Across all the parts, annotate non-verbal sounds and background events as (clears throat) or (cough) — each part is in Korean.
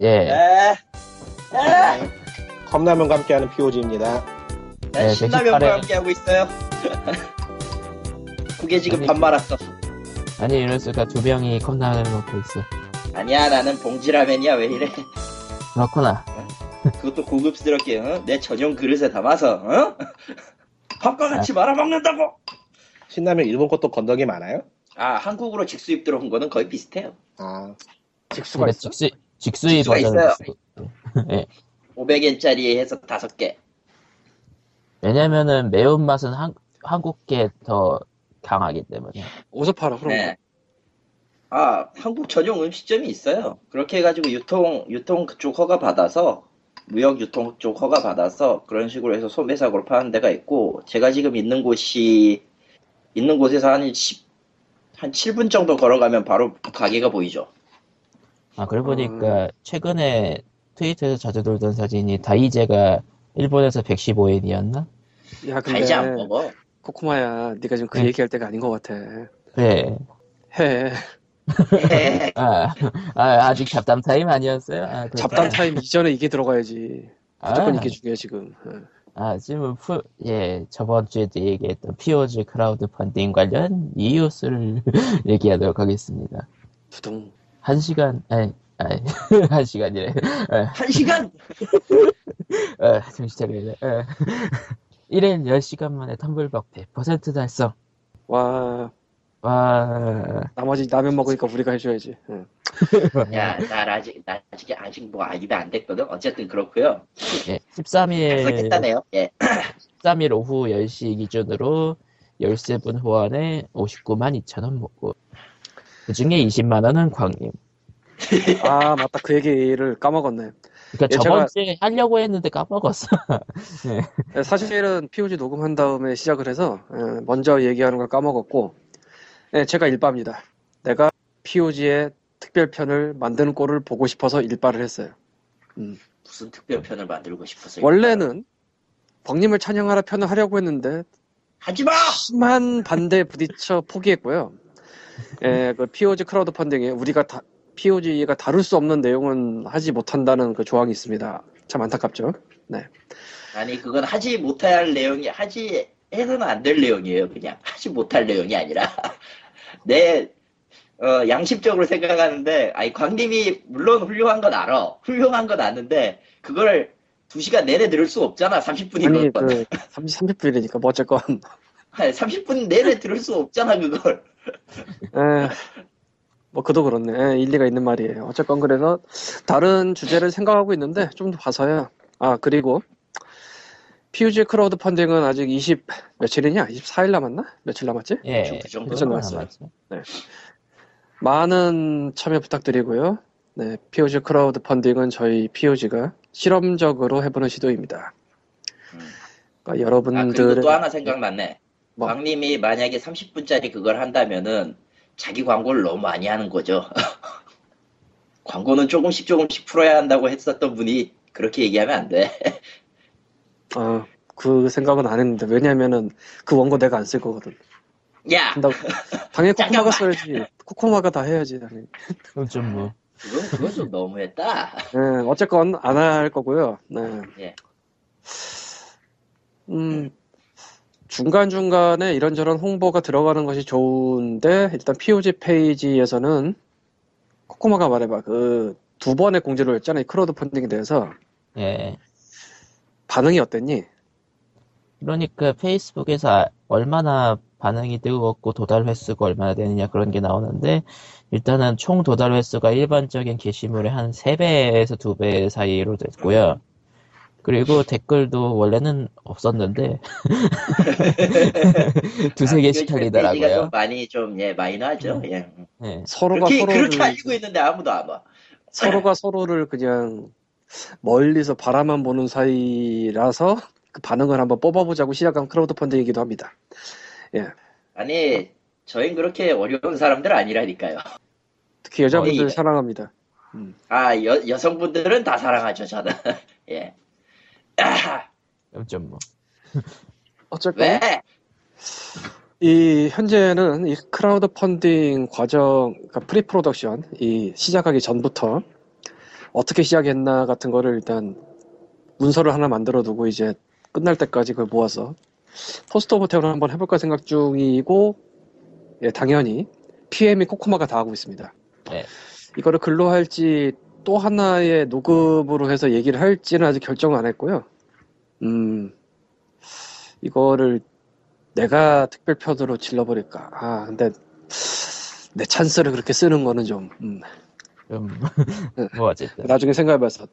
예. 에, 에, 컵라면과 함께하는 POG입니다. 난 네, 신라면과 118회. 함께 하고 있어요. (laughs) 그게 지금 아니, 반 말았어. 아니 이럴 수가 두 명이 컵라면을 먹고 있어. 아니야, 나는 봉지라면이야. 왜 이래? 그렇구나. 그것도 고급스럽게 어? 내 전용 그릇에 담아서 어? (laughs) 밥과 같이 말아 먹는다고. 신라면 일본 것도 건더기 많아요? 아, 한국으로 직수입 들어온 거는 거의 비슷해요. 아, 직수가 근데 있어? 직수 직수가 버전을 있어요. 쓰고 있고. (laughs) 예. 500엔짜리 해서 다섯 개. 왜냐면은 매운맛은 한, 한국 게더 강하기 때문에. 어디서 팔아 그럼 네. 아, 한국 전용 음식점이 있어요. 그렇게 해가지고 유통, 유통 그쪽 허가 받아서, 무역 유통 쪽 허가 받아서 그런 식으로 해서 소매상으로 파는 데가 있고, 제가 지금 있는 곳이, 있는 곳에서 한 10, 한 7분 정도 걸어가면 바로 가게가 보이죠. 아 그러고 보니까 최근에 트위터에서 자주 돌던 사진이 다이제가 일본에서 115엔이었나? 야 근데 달지 안 먹어. 코코마야 네가 지금 그 응. 얘기할 때가 아닌 것 같아 네. 해 (laughs) 아, 아 아 직 잡담 타임 아니었어요? 아. 잡담 타임 이전에 이게 들어가야지 무조건 아, 이게 중요해 지금 응. 아, 지금 푸, 예, 저번 주에도 얘기했던 POG 크라우드 펀딩 관련 이슈를 (laughs) 얘기하도록 하겠습니다. 두둥 한 시간, 아니, 아니, (laughs) 한 시간이래. 한 시간! 어, 정신 차려야 돼. 어. 1일 10시간 만에 텀블벅 100% 달성. 와 와, 나머지 라면 먹으니까 우리가 해줘야지 응. (laughs) 야, 나 아직, 나 아직, 아직 뭐, 아, 입에 안 됐거든? 어쨌든 그렇고요 예, 13일, 달성했다네요. 예. 13일 오후 10시 기준으로 13분 후원에 59만 2천원 먹고. 그 중에 20만 원은 광님. 아 맞다 그 얘기를 까먹었네 그니까 예, 저번 제가- 주에 하려고 했는데 까먹었어. (laughs) 예, 사실은 POG 녹음한 다음에 시작을 해서 예, 먼저 얘기하는 걸 까먹었고 예, 제가 일바입니다 내가 POG의 특별편을 만드는 꼴을 보고 싶어서 일바를 했어요 무슨 특별편을 만들고 싶어서. 원래는 벅님을 찬양하라 편을 하려고 했는데 하지 마! 심한 반대에 부딪혀 포기했고요. 예, 그 POG 크라우드 펀딩에 우리가 다, POG가 다룰 수 없는 내용은 하지 못한다는 그 조항이 있습니다. 참 안타깝죠. 아니 그건 하지 못할 내용이 하지 해서는 안 될 내용이에요 그냥 하지 못할 내용이 아니라 (laughs) 내 어, 양심적으로 생각하는데 아니 광님이 물론 훌륭한 건 알아 훌륭한 건 아는데 그걸 2시간 내내 들을 수 없잖아 30분이면 아니, 그, 30, 30분이니까, 뭐 어쨌건. (laughs) 30분 내내 들을 수 없잖아 그걸 에, 뭐, 그도 그렇네. 에, 일리가 있는 말이에요. 어쨌건 그래서, 다른 주제를 생각하고 있는데, 좀 더 봐서요. 아, 그리고, POG 크라우드 펀딩은 아직 20, 며칠이냐? 24일 남았나? 며칠 남았지? 예. 그 정도 남았어요. 남았죠. 많은 참여 부탁드리고요. 네, POG 크라우드 펀딩은 저희 POG가 실험적으로 해보는 시도입니다. 음. 그러니까 아 그리고 여러분들의 또 하나 생각났네 뭐? 광님이 만약에 30분짜리 그걸 한다면은 자기 광고를 너무 많이 하는 거죠 (laughs) 광고는 조금씩 조금씩 풀어야 한다고 했었던 분이 그렇게 얘기하면 안돼 어, 그 생각은 안 했는데 왜냐면은 그 원고 내가 안 쓸 거거든. 야 한다고 당연히 (laughs) 코코마가. 써야지. 코코마가 다 해야지 당연히. 그건 좀 뭐. 그건, 그건 좀 너무했다. 네, 어쨌건 안 할 거고요. 네. 예. 음, 중간중간에 이런저런 홍보가 들어가는 것이 좋은데, 일단 POG 페이지에서는, 코코마가 말해봐. 그, 두 번의 공지를 했잖아. 이 크라우드 펀딩에 대해서. 예. 반응이 어땠니? 그러니까 페이스북에서 아- 얼마나 반응이 뜨겁고 도달 횟수가 얼마나 되느냐 그런 게 나오는데 일단은 총 도달 횟수가 일반적인 게시물의 한 3배에서 2배 사이로 됐고요. 그리고 댓글도 원래는 없었는데 (laughs) 두세 개씩 아, 페이지가 달리더라고요. 좀 많이 좀, 예, 마이너하죠. 예. 예. 서로가 그렇게, 서로를, 그렇게 알리고 있는데 아무도 안 와. 서로가 서로를 그냥 멀리서 바라만 보는 사이라서 그 반응을 한번 뽑아보자고 시작한 크라우드 펀딩이기도 합니다. 아니, 저희는 그렇게 어려운 사람들 아니라니까요. 특히 여자분들 거의- 사랑합니다. 아, 여, 여성분들은 다 사랑하죠, 저는. (laughs) 예. 아, 좀 뭐. 어쨌건 왜? 이 현재는 이 크라우드 펀딩 과정, 그러니까 pre-production 이 시작하기 전부터 어떻게 시작했나 같은 거를 일단 문서를 하나 만들어 두고 이제 끝날 때까지 그걸 모아서 postmortem을 한번 해볼까 생각 중이고 예 당연히 PM이 코코마가 다 하고 있습니다. 네. 이거를 글로 할지 또 하나의 녹음으로 해서 얘기를 할지는 아직 결정을 안 했고요. 음 이거를 내가 특별편으로 질러버릴까? 아 근데 내 찬스를 그렇게 쓰는 거는 좀 음, 좀, (laughs) 뭐, 어쨌든. 나중에 생각해봐서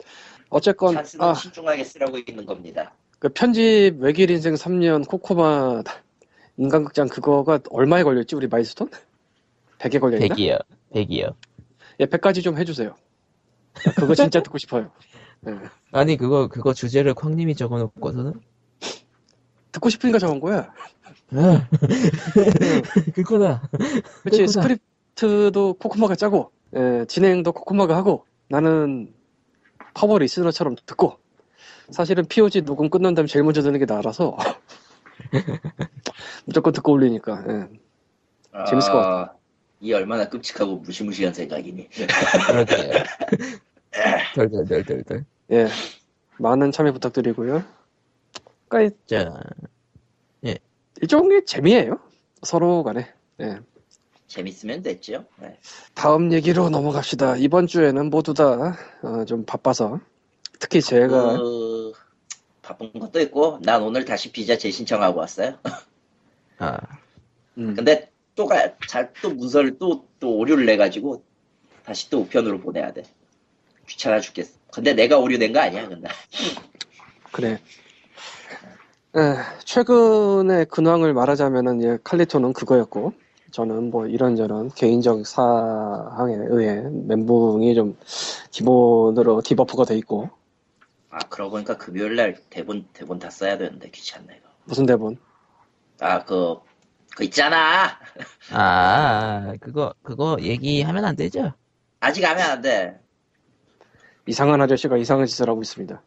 어쨌건 찬스는 아, 신중하게 쓰라고 있는 겁니다. 그 편집 외길 인생 3년 코코마 인간극장 그거가 얼마에 걸렸지 우리 milestone? 100에 걸려있나? 100이요. 100이요. 예, 100까지 좀 해주세요. 그거 진짜 듣고 싶어요. 예. 아니, 그거, 그거 주제를 쾅님이 적어놓고서는? 듣고 싶으니까 적은 거야. 아, (laughs) 그거다. 그치 그렇구나. 스크립트도 코코마가 짜고 예, 진행도 코코마가 하고 나는 power listener처럼 듣고 사실은 POG 녹음 끝난 다음에 제일 먼저 듣는 게 나라서 (laughs) 무조건 듣고 올리니까 예. 재밌을 것 같아. 이 얼마나 끔찍하고 무시무시한 생각이니. 그렇게. (laughs) 덜덜덜덜덜. 예. 많은 참여 부탁드리고요. 그러니까 자, 일종의 재미예요. 서로 간에. 예. 재밌으면 됐죠. 네. 다음 얘기로 넘어갑시다. 이번 주에는 모두 다 어, 좀 바빠서 특히 제가 그, 바쁜 것도 있고, 난 오늘 다시 비자 재신청하고 왔어요. 아, 음, 근데 또 가, 잘, 또 문서를 또, 또 오류를 내 가지고, 다시 또 우편으로 보내야 돼. 귀찮아 죽겠어. 근데 내가 오류 낸 거 아니야, 근데. 그래. 에, 최근의 근황을 말하자면은 예, 칼리토는 그거였고 저는 뭐 이런저런 개인적 사항에 의해 멘붕이 좀 기본으로 debuff가 돼 있고 아, 그러고 보니까 금요일날 대본, 대본 다 써야 되는데 귀찮네, 이거. 무슨 대본 아, 그, 그 있잖아! (laughs) 아, 그거, 그거 얘기하면 안 되죠? 아직 하면 안 돼. 이상한 아저씨가 이상한 짓을 하고 있습니다.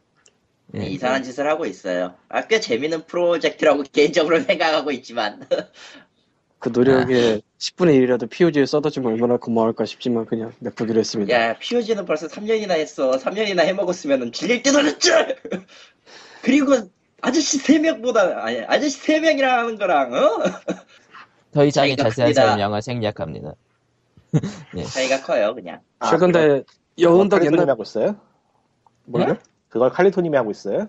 예. 이상한 짓을 하고 있어요. 아, 꽤 재밌는 프로젝트라고 (laughs) 개인적으로 생각하고 있지만. (laughs) 그 노력에 10분의 1이라도 POG에 써다주면 얼마나 고마울까 싶지만 그냥 냅두기로 했습니다. 야, POG는 벌써 3년이나 했어. 3년이나 해먹었으면 질릴 듯 어렸지! 그리고 아저씨 3명보다, 아니, 아저씨 3명이라는 거랑, 어? 더 이상의 자세한 큽니다. 설명을 생략합니다. (laughs) 차이가 커요, 그냥. 아, 최근에 여운덕 옛날 하고 있어요? 뭐요? 그걸 칼리토님이 하고 있어요?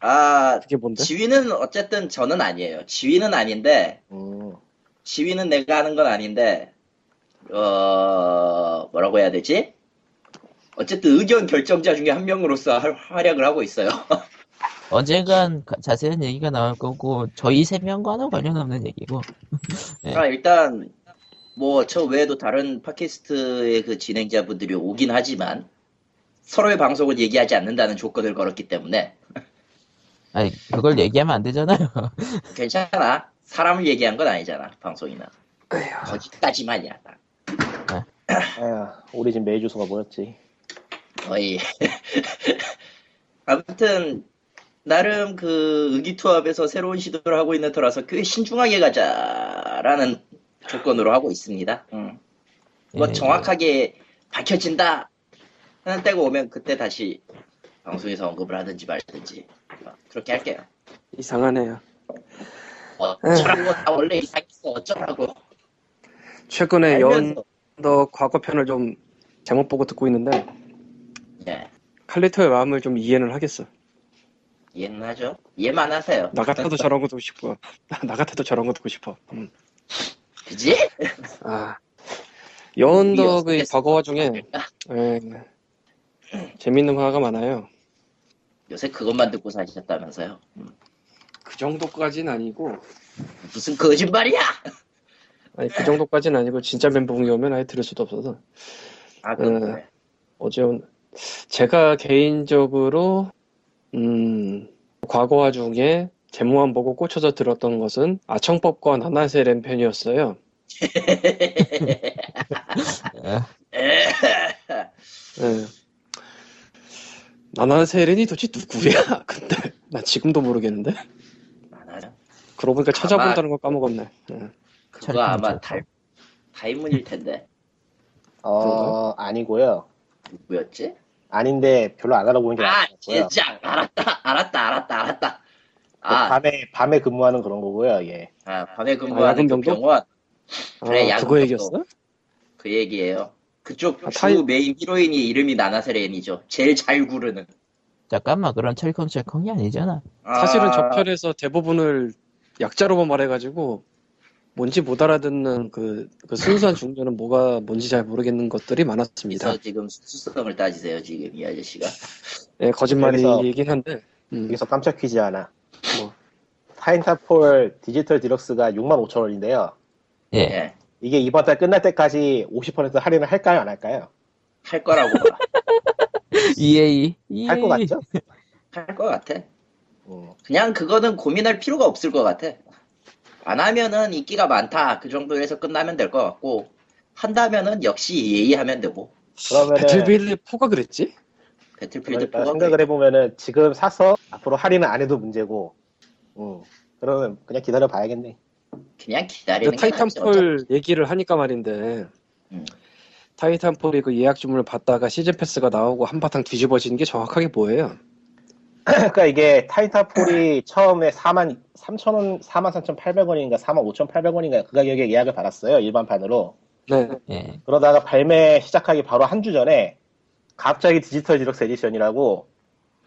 아, 그게 뭔데? 지휘는 어쨌든 저는 아니에요. 지휘는 아닌데, 음, 지휘는 내가 하는 건 아닌데, 어, 뭐라고 해야 되지? 어쨌든 의견 결정자 중에 한 명으로서 할- 활약을 하고 있어요. (laughs) 언젠간 가- 자세한 얘기가 나올 거고, 저희 세 명과는 관련 없는 얘기고. (laughs) 네. 아, 일단, 뭐, 저 외에도 다른 팟캐스트의 그 진행자분들이 오긴 하지만, 서로의 방송을 얘기하지 않는다는 조건을 걸었기 때문에, (laughs) 아니, 그걸 얘기하면 안 되잖아요. (laughs) 괜찮아. 사람을 얘기한 건 아니잖아, 방송이나. 거기까지만이야, 딱. 아, 우리 집 메일 주소가 뭐였지? 거의. 아무튼, 나름 그 의기투합에서 새로운 시도를 하고 있는 터라서 꽤 신중하게 가자라는 조건으로 하고 있습니다. 음. 뭐 예, 정확하게 밝혀진다 하는 때가 오면 그때 다시 방송에서 언급을 하든지 말든지 뭐 그렇게 할게요. 이상하네요. 어쩌라고 나 원래 이상했어 어쩌라고 최근에 알면서 여운덕 과거편을 좀 제목 보고 듣고 있는데 예 칼리토의 마음을 좀 이해는 하겠어. 하죠. 이해만 하세요. 나 같아도 저런 거 듣고 싶고 나 같아도 저런 거 듣고 싶어. 음. 그지? 아 여운덕의. 과거화 중에 에, 재밌는 화가 많아요. 요새 그것만 듣고 사셨다면서요? 음. 그 정도까지는 아니고 무슨 거짓말이야? 아니 그 정도까지는 아니고 진짜 멘붕이 오면 아예 들을 수도 없어서 아 음. 그래. 어제 온- 제가 개인적으로 음 과거화 중에 제목만 보고 꽂혀서 들었던 것은 아청법과 나나세렌 편이었어요. 아, 예. (laughs) 나나세렌이 도대체 누구야? (laughs) 근데 나 지금도 모르겠는데. 안 하죠. 그러고 보니까 찾아본다는 걸 까먹었네. 예. 그거 잘 아마 좀달 타이문일 텐데 어, 아니고요. 누구였지? 아닌데 별로 안 알아보는 게 아. 진짜 알았다, 알았다, 알았다, 알았다. 그 아, 밤에 밤에 근무하는 그런 거고요. 예. 아 밤에 아, 근무하는 그 병동? 병원 그래, 아, 병동. 얘기였어? 그 얘기예요. 그쪽 아, 주 타이- 메인 히로인이 이름이 나나세렌이죠. 제일 잘 구르는. 잠깐만 그런 철컹철컹이 아니잖아. 사실은 아, 저 편에서 대부분을 약자로만 말해가지고 뭔지 못 알아듣는 그, 그 순수한 (laughs) 중년은 뭐가 뭔지 잘 모르겠는 것들이 많았습니다. 그래서 지금 수수성을 따지세요 지금 이 아저씨가. 예, (laughs) 여기서- 거짓말이긴 한데. 음, 여기서 깜짝 퀴즈 하나. 뭐. 타인타폴 디지털 디럭스가 65,000원인데요. 예. 예. 이게 이번 달 끝날 때까지 50% 할인을 할까요, 안 할까요? 할 거라고 봐. (laughs) EA. 할 것 같죠? 할 것 같아. 음. 그냥 그거는 고민할 필요가 없을 것 같아. 안 하면은 인기가 많다 그 정도에서 끝나면 될 것 같고 한다면은 역시 EA 하면 되고 그러면은 배틀필드 4가 그랬지? 배틀필드 그러니까 4가 생각을 해보면은 지금 사서 앞으로 할인은 안 해도 문제고, 음. 그러면 그냥 기다려 봐야겠네. 그냥 기다리는. 타이탄폴 얘기를 하니까 말인데 음. 타이탄폴이 그 예약 주문을 받다가 시즌 패스가 나오고 한바탕 뒤집어진 게 정확하게 뭐예요? 그러니까 이게 타이탄폴이 처음에 4만 3천 원, 4만 3,800원인가 4만 5,800원인가 그 가격에 예약을 받았어요 일반판으로. 네. 예. 그러다가 발매 시작하기 바로 한 주 전에 갑자기 디지털 deluxe edition이라고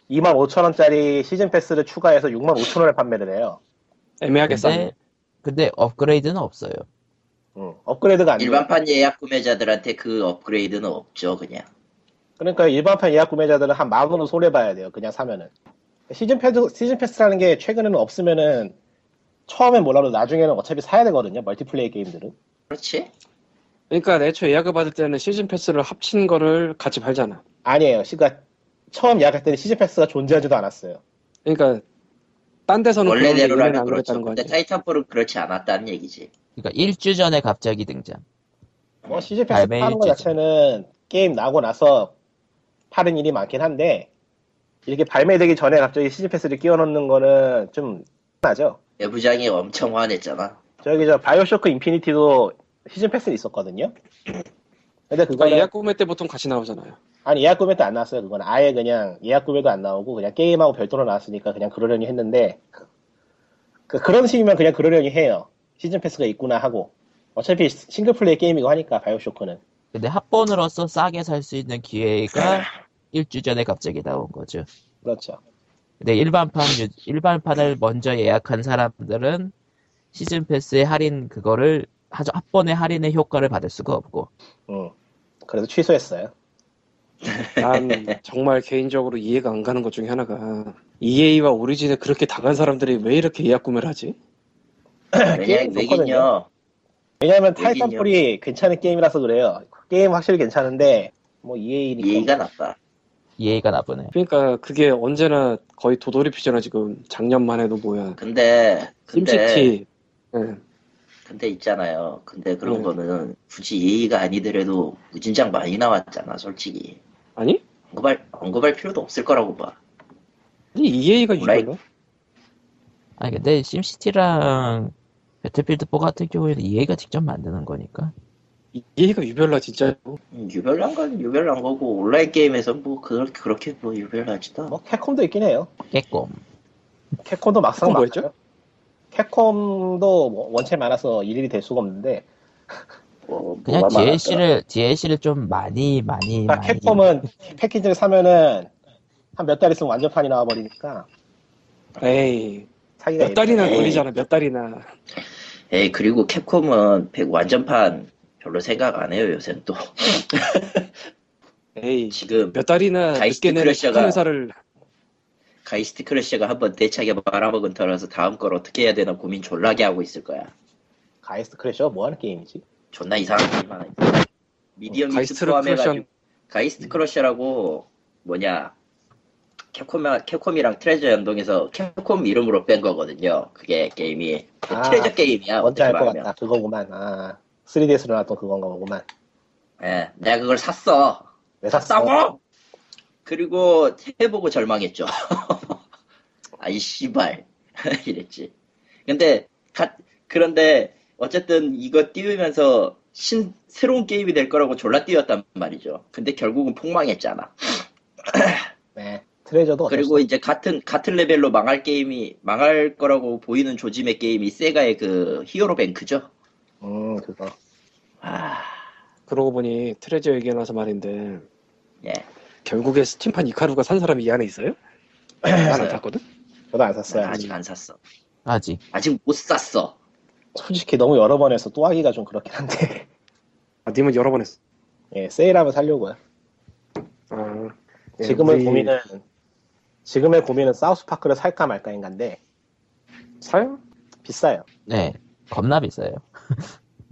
2만 5천 원짜리 시즌 패스를 추가해서 6만 5천 원에 판매를 해요. 애매하게 싸네. 근데 근데 업그레이드는 없어요. 음, 업그레이드가 안. 일반판 예약 구매자들한테 그 업그레이드는 없죠 그냥. 그러니까 일반판 예약 구매자들은 한 만 원은 손해 봐야 돼요. 그냥 사면은. 시즌 패스 시즌 패스라는 게 최근에는 없으면은 처음엔 몰라도 나중에는 어차피 사야 되거든요. 멀티플레이 게임들은. 그렇지? 그러니까 애초에 예약을 받을 때는 시즌 패스를 합친 거를 같이 팔잖아. 아니에요. 그러니까 처음 예약할 때는 시즌 패스가 존재하지도 않았어요. 그러니까 딴 데서는 원래대로라면 안 그렇죠. 근데 거지. 타이탄폴은 그렇지 않았다는 얘기지. 그러니까 일주 전에 갑자기 등장. 뭐 시즌 패스 파는 것 일주죠. 자체는 게임 나고 나서 파는 일이 많긴 한데 이렇게 발매되기 전에 갑자기 시즌 패스를 끼워 넣는 거는 좀 나죠. 내부장이 엄청 화냈잖아. 저기 저 바이오쇼크 인피니티도 시즌 패스는 있었거든요. 근데 그러니까 그거는 예약 구매 때 보통 같이 나오잖아요. 아니 예약 구매 때 안 나왔어요. 그건 아예 그냥 예약 구매도 안 나오고 그냥 게임하고 별도로 나왔으니까 그냥 그러려니 했는데 그, 런 식이면 그냥 그러려니 해요. 시즌 패스가 있구나 하고 어차피 싱글 플레이 게임이고 하니까 바이오쇼크는 근데 합본으로서 싸게 살 수 있는 기회가 일주 전에 갑자기 나온 거죠. 그렇죠. 근데 일반판 유- 일반판을 먼저 예약한 사람들은 시즌 패스의 할인 그거를 아주 합본의 할인의 효과를 받을 수가 없고 음. 그래서 취소했어요. 난 정말 개인적으로 이해가 안 가는 것 중에 하나가 EA와 오리진에 그렇게 당한 사람들이 왜 이렇게 예약 구매를 하지? 왜냐, 게임 왜긴요. 왜냐면 얘긴요. 타이탄폴이 괜찮은 게임이라서 그래요. 게임 확실히 괜찮은데 뭐 EA니까 이해가 나빠. 이해가 나쁘네. 그러니까 그게 언제나 거의 도돌이 피잖아 지금 작년만 해도 뭐야 근데, 근데, 심시티 예. 근데 있잖아요. 근데 그런 네. 거는 굳이 예의가 아니더라도 무진장 많이 나왔잖아, 솔직히. 아니? 언급할, 언급할 필요도 없을 거라고 봐. 아니 EA가. 유별로 아니 근데 심시티랑 배틀필드 4 같은 경우에는 EA가 직접 만드는 거니까. EA가 유별나 진짜 음, 유별난 건 유별난 거고, 온라인 게임에서 뭐, 그, 그렇게 뭐 유별나지도. 뭐 캡콤도 있긴 해요. 깨꼼. 캡콤도 막상 캡콤 뭐였죠? 캡콤도 뭐 원체 많아서 일일이 될 수가 없는데 뭐, 그냥. DLC를 DLC를 좀 많이 많이 그러니까 많이. 캡콤은 패키지를 사면은 한 몇 달 있으면 완전판이 나와버리니까 에이 몇 달이나. 걸리잖아 몇 달이나 에이, 그리고 캡콤은 백- 완전판 별로 생각 안 해요, 요새는 또. 에이 (laughs) 지금, 몇 달이나 가이스트 크래셔가- 회사를 가이스트 크래셔가 한번 대차게 말아먹은 터라서 다음 걸 어떻게 해야 되나 고민 졸라게 하고 있을 거야. 가이스트 크래셔 뭐 하는 게임이지? 존나 이상한 게임 하나 있어. 미디어 믹스 가이스트를 포함해가지고 가이스트 크러셔라고 뭐냐 캡콤 캡콤이랑 트레저 연동해서 캡콤 이름으로 뺀 거거든요. 그게 게임이 그 아, 트레저 게임이야. 뭔지 어떻게 알것 말하면. 같다. 그거구만. 아 3DS로 나왔던 그건가 보구만. 예, 내가 그걸 샀어. 왜 샀어? 샀다고? 그리고 해보고 절망했죠. (laughs) 아이 씨발 (laughs) 이랬지. 근데 가- 그런데 어쨌든 이거 띄우면서 신 새로운 게임이 될 거라고 졸라 띄웠단 말이죠. 근데 결국은 폭망했잖아. 네. 트레저도 그리고 이제 같은 같은 레벨로 망할 게임이 망할 거라고 보이는 조짐의 게임이 세가의 그 히어로 뱅크죠. 수- 음, 그거. 아, 그러고 보니 트레저 얘기 나서 말인데 예. 결국에 스팀판 이카루가 산 사람이 이 안에 있어요? 난안. 샀거든. 저도 안난 샀어요. 아직 안 샀어. 아직. 아직 못 샀어. 솔직히 너무 여러 번 해서 또 하기가 좀 그렇긴 한데. 아, 님은 여러 번 했어. 예, 세일하면 살려고요. 아, 예, 지금의 우리 고민은 지금의 고민은 사우스파크를 살까 말까인가인데 사요? 비싸요. 네. 겁나 비싸요.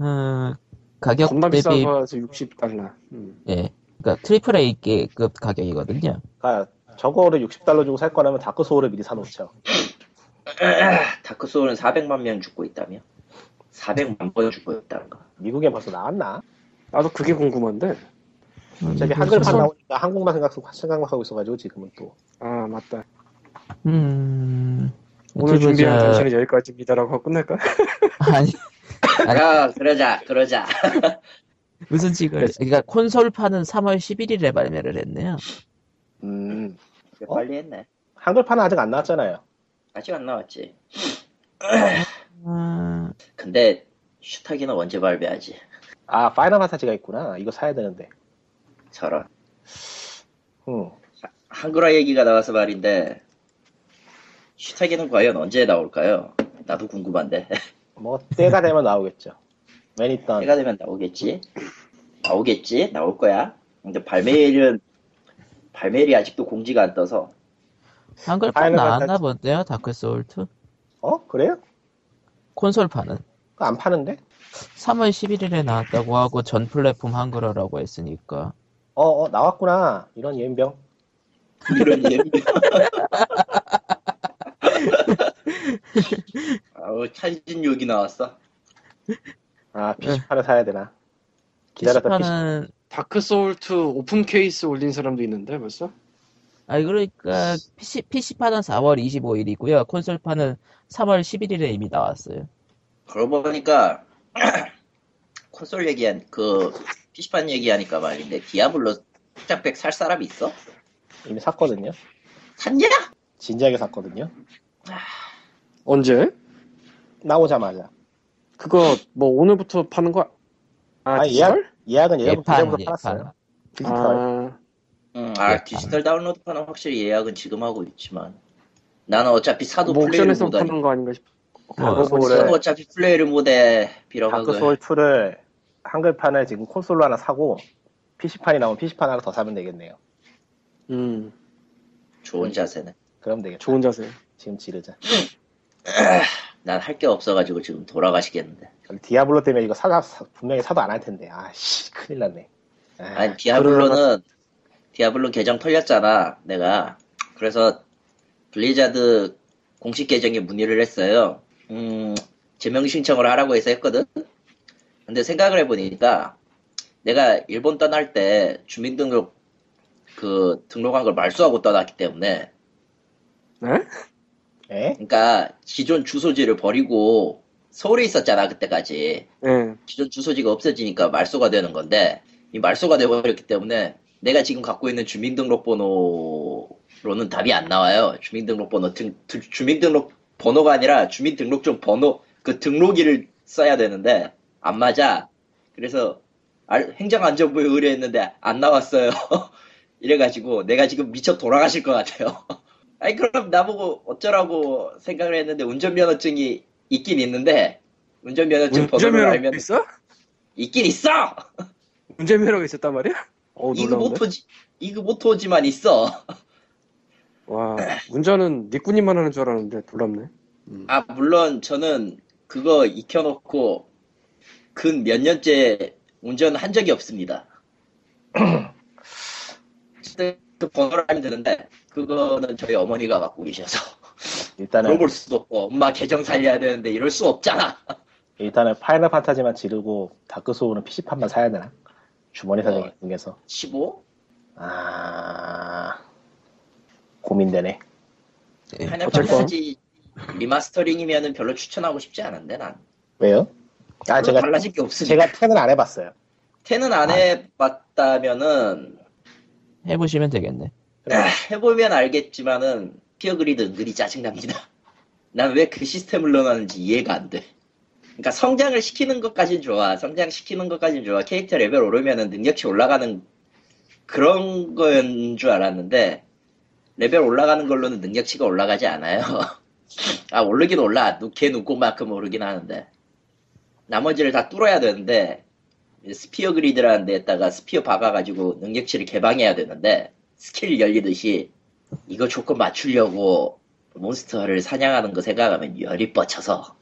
음, (laughs) 가격 겁나 대비, 비싸서 60달러. 음. 예. 그러니까 triple A급 가격이거든요. 그러니까 저거를 60달러 주고 살 거라면 다크 소울을 미리 사놓죠. 다크 소울은 400만 명 죽고 있다며? 400만 번 죽고 있다는 거. 미국엔 벌써 나왔나? 나도 그게 궁금한데. 어차피 음, 한글판 나오니까 한국만 생각 생각하고 있어가지고 지금은 또 아 맞다. 음, 오늘 준비한. 당신은 여기까지입니다라고 하고 끝낼까? (laughs) 아니, 야, 그러자, 그러자. (laughs) 무슨 찍을. 그러니까 콘솔판은 3월 11일에 발매를 했네요. 음, 어? 빨리 했네. 한글판은 아직 안 나왔잖아요. 아직 안 나왔지. 음, 근데 슈타기는 언제 발매하지? 아 파이널 판타지가 있구나. 이거 사야 되는데. 저런. 음, 한글화 얘기가 나와서 말인데 슈타기는 과연 언제 나올까요? 나도 궁금한데. (laughs) 뭐 때가 되면 나오겠죠. 맨 있던 해가 되면 나오겠지? 나오겠지? 나올 거야. 근데 발매일은 발매일이 아직도 공지가 안 떠서 한글판 나왔나 본데요, 다크 소울2? 어 그래요? 콘솔판은. 그거 안 파는데? 3월 11일에 나왔다고 하고 전 플랫폼 한글화라고 했으니까. 어, 어 나왔구나. 이런 옘병. 이런 예. (laughs) (laughs) 아우 찬진 욕이 나왔어. 아 PC판을 사야 되나? 기다렸다 PC. PC판은, 다크 소울 2 open case 올린 사람도 있는데 벌써? 아니, 그러니까, PC, PC판은 4월 25일이고요. 콘솔판은 3월 11일에 이미 나왔어요. 그러고 보니까 (clears throat) 콘솔 얘기한 그 PC판 얘기하니까 말인데 디아블로 확팩 살 사람이 있어? 이미 샀거든요. 샀냐? 진지하게 샀거든요. 언제? 나오자마자. 그거 뭐 오늘부터 파는 거? 아, 아? 예약 예약은 예약부터 예판, 전부터 팔았어요. 예판. 디지털. 아, 음, 아 예. 디지털 다운로드판은 확실히 예약은 지금 하고 있지만 나는 어차피 사도 뭐 플레이를 못하니 파는 거 아닌가 싶어. 뭐, 다크 소울을 사도 어차피 플레이를 못해 빌어먹을 다크 소울 2를 한글판을 지금 콘솔로 하나 사고 PC판이 나오면 PC판 하나 더 사면 되겠네요. 음, 좋은 자세네. 그럼 되겠다. 좋은 자세. 지금 지르자. (laughs) 난 할 게 없어가지고 지금 돌아가시겠는데. 디아블로 때문에 이거 사다 사- 분명히 사도 안 할 텐데. 아씨 큰일 났네. 아, 아니 디아블로는 디아블로 계정 털렸잖아 내가 그래서 블리자드 공식 계정에 문의를 했어요 음 제명 신청을 하라고 해서 했거든 근데 생각을 해보니까 내가 일본 떠날 때 주민등록 그 등록한 걸 말소하고 떠났기 때문에 네? 에? 그러니까 기존 주소지를 버리고 서울에 있었잖아 그때까지 예. 기존 주소지가 없어지니까 말소가 되는 건데 이 말소가 되어버렸기 때문에 내가 지금 갖고 있는 주민등록번호로는 답이 안 나와요. 주민등록번호 등, 등- 주민등록 번호가 아니라 주민등록증 번호 그 등록일을 써야 되는데 안 맞아. 그래서 알- 행정안전부에 의뢰했는데 안 나왔어요. (laughs) 이래가지고 내가 지금 미쳐 돌아가실 것 같아요. (laughs) 아니 그럼 나보고 어쩌라고 생각을 했는데 운전면허증이 있긴 있는데 운전면허증 번호를 운전면허 알면 있어? 있긴 있어. 운전면허가 있었단 말이야? 어, 이그 놀라운데? 모토지 이그 모토지만 있어. 와, 운전은 니꾸님만 하는 줄 알았는데 놀랍네. 음. 아 물론 저는 그거 익혀놓고 근 몇 년째 운전 한 적이 없습니다. (clears throat) 그 번호를 알면 되는데 그거는 저희 어머니가 갖고 계셔서 (laughs) 일단은 물어볼 수도 없고 엄마 계정 살려야 되는데 이럴 수 없잖아. (laughs) 일단은 파이널 판타지만 지르고 다크 소울은 PC판만 사야 되나? 주머니 어. 사정이 중에서 15? 아 고민되네. 예. 파이널 어쨌건. 판타지 리마스터링이면은 별로 추천하고 싶지 않은데 난. 왜요? 아 제가 달라질 게 없으니까. 제가 Ten은 안 해봤어요. Ten은 안 해봤다면은 해보시면 되겠네. 아, 해보면 알겠지만은 Sphere Grid 은근히 짜증납니다. (laughs) 난 왜 그 시스템을 넣어놨는지 이해가 안 돼. 그러니까 성장을 시키는 것까진 좋아. 성장시키는 것까진 좋아. 캐릭터 레벨 오르면은 능력치 올라가는 그런 거인 줄 알았는데 레벨 올라가는 걸로는 능력치가 올라가지 않아요. (laughs) 아 오르긴 올라. 누- 걔 눈꽃만큼 오르긴 하는데 나머지를 다 뚫어야 되는데 Sphere Grid라는 데에다가 sphere 박아가지고 능력치를 개방해야 되는데 스킬 열리듯이 이거 조건 맞추려고 몬스터를 사냥하는 거 생각하면 열이 뻗쳐서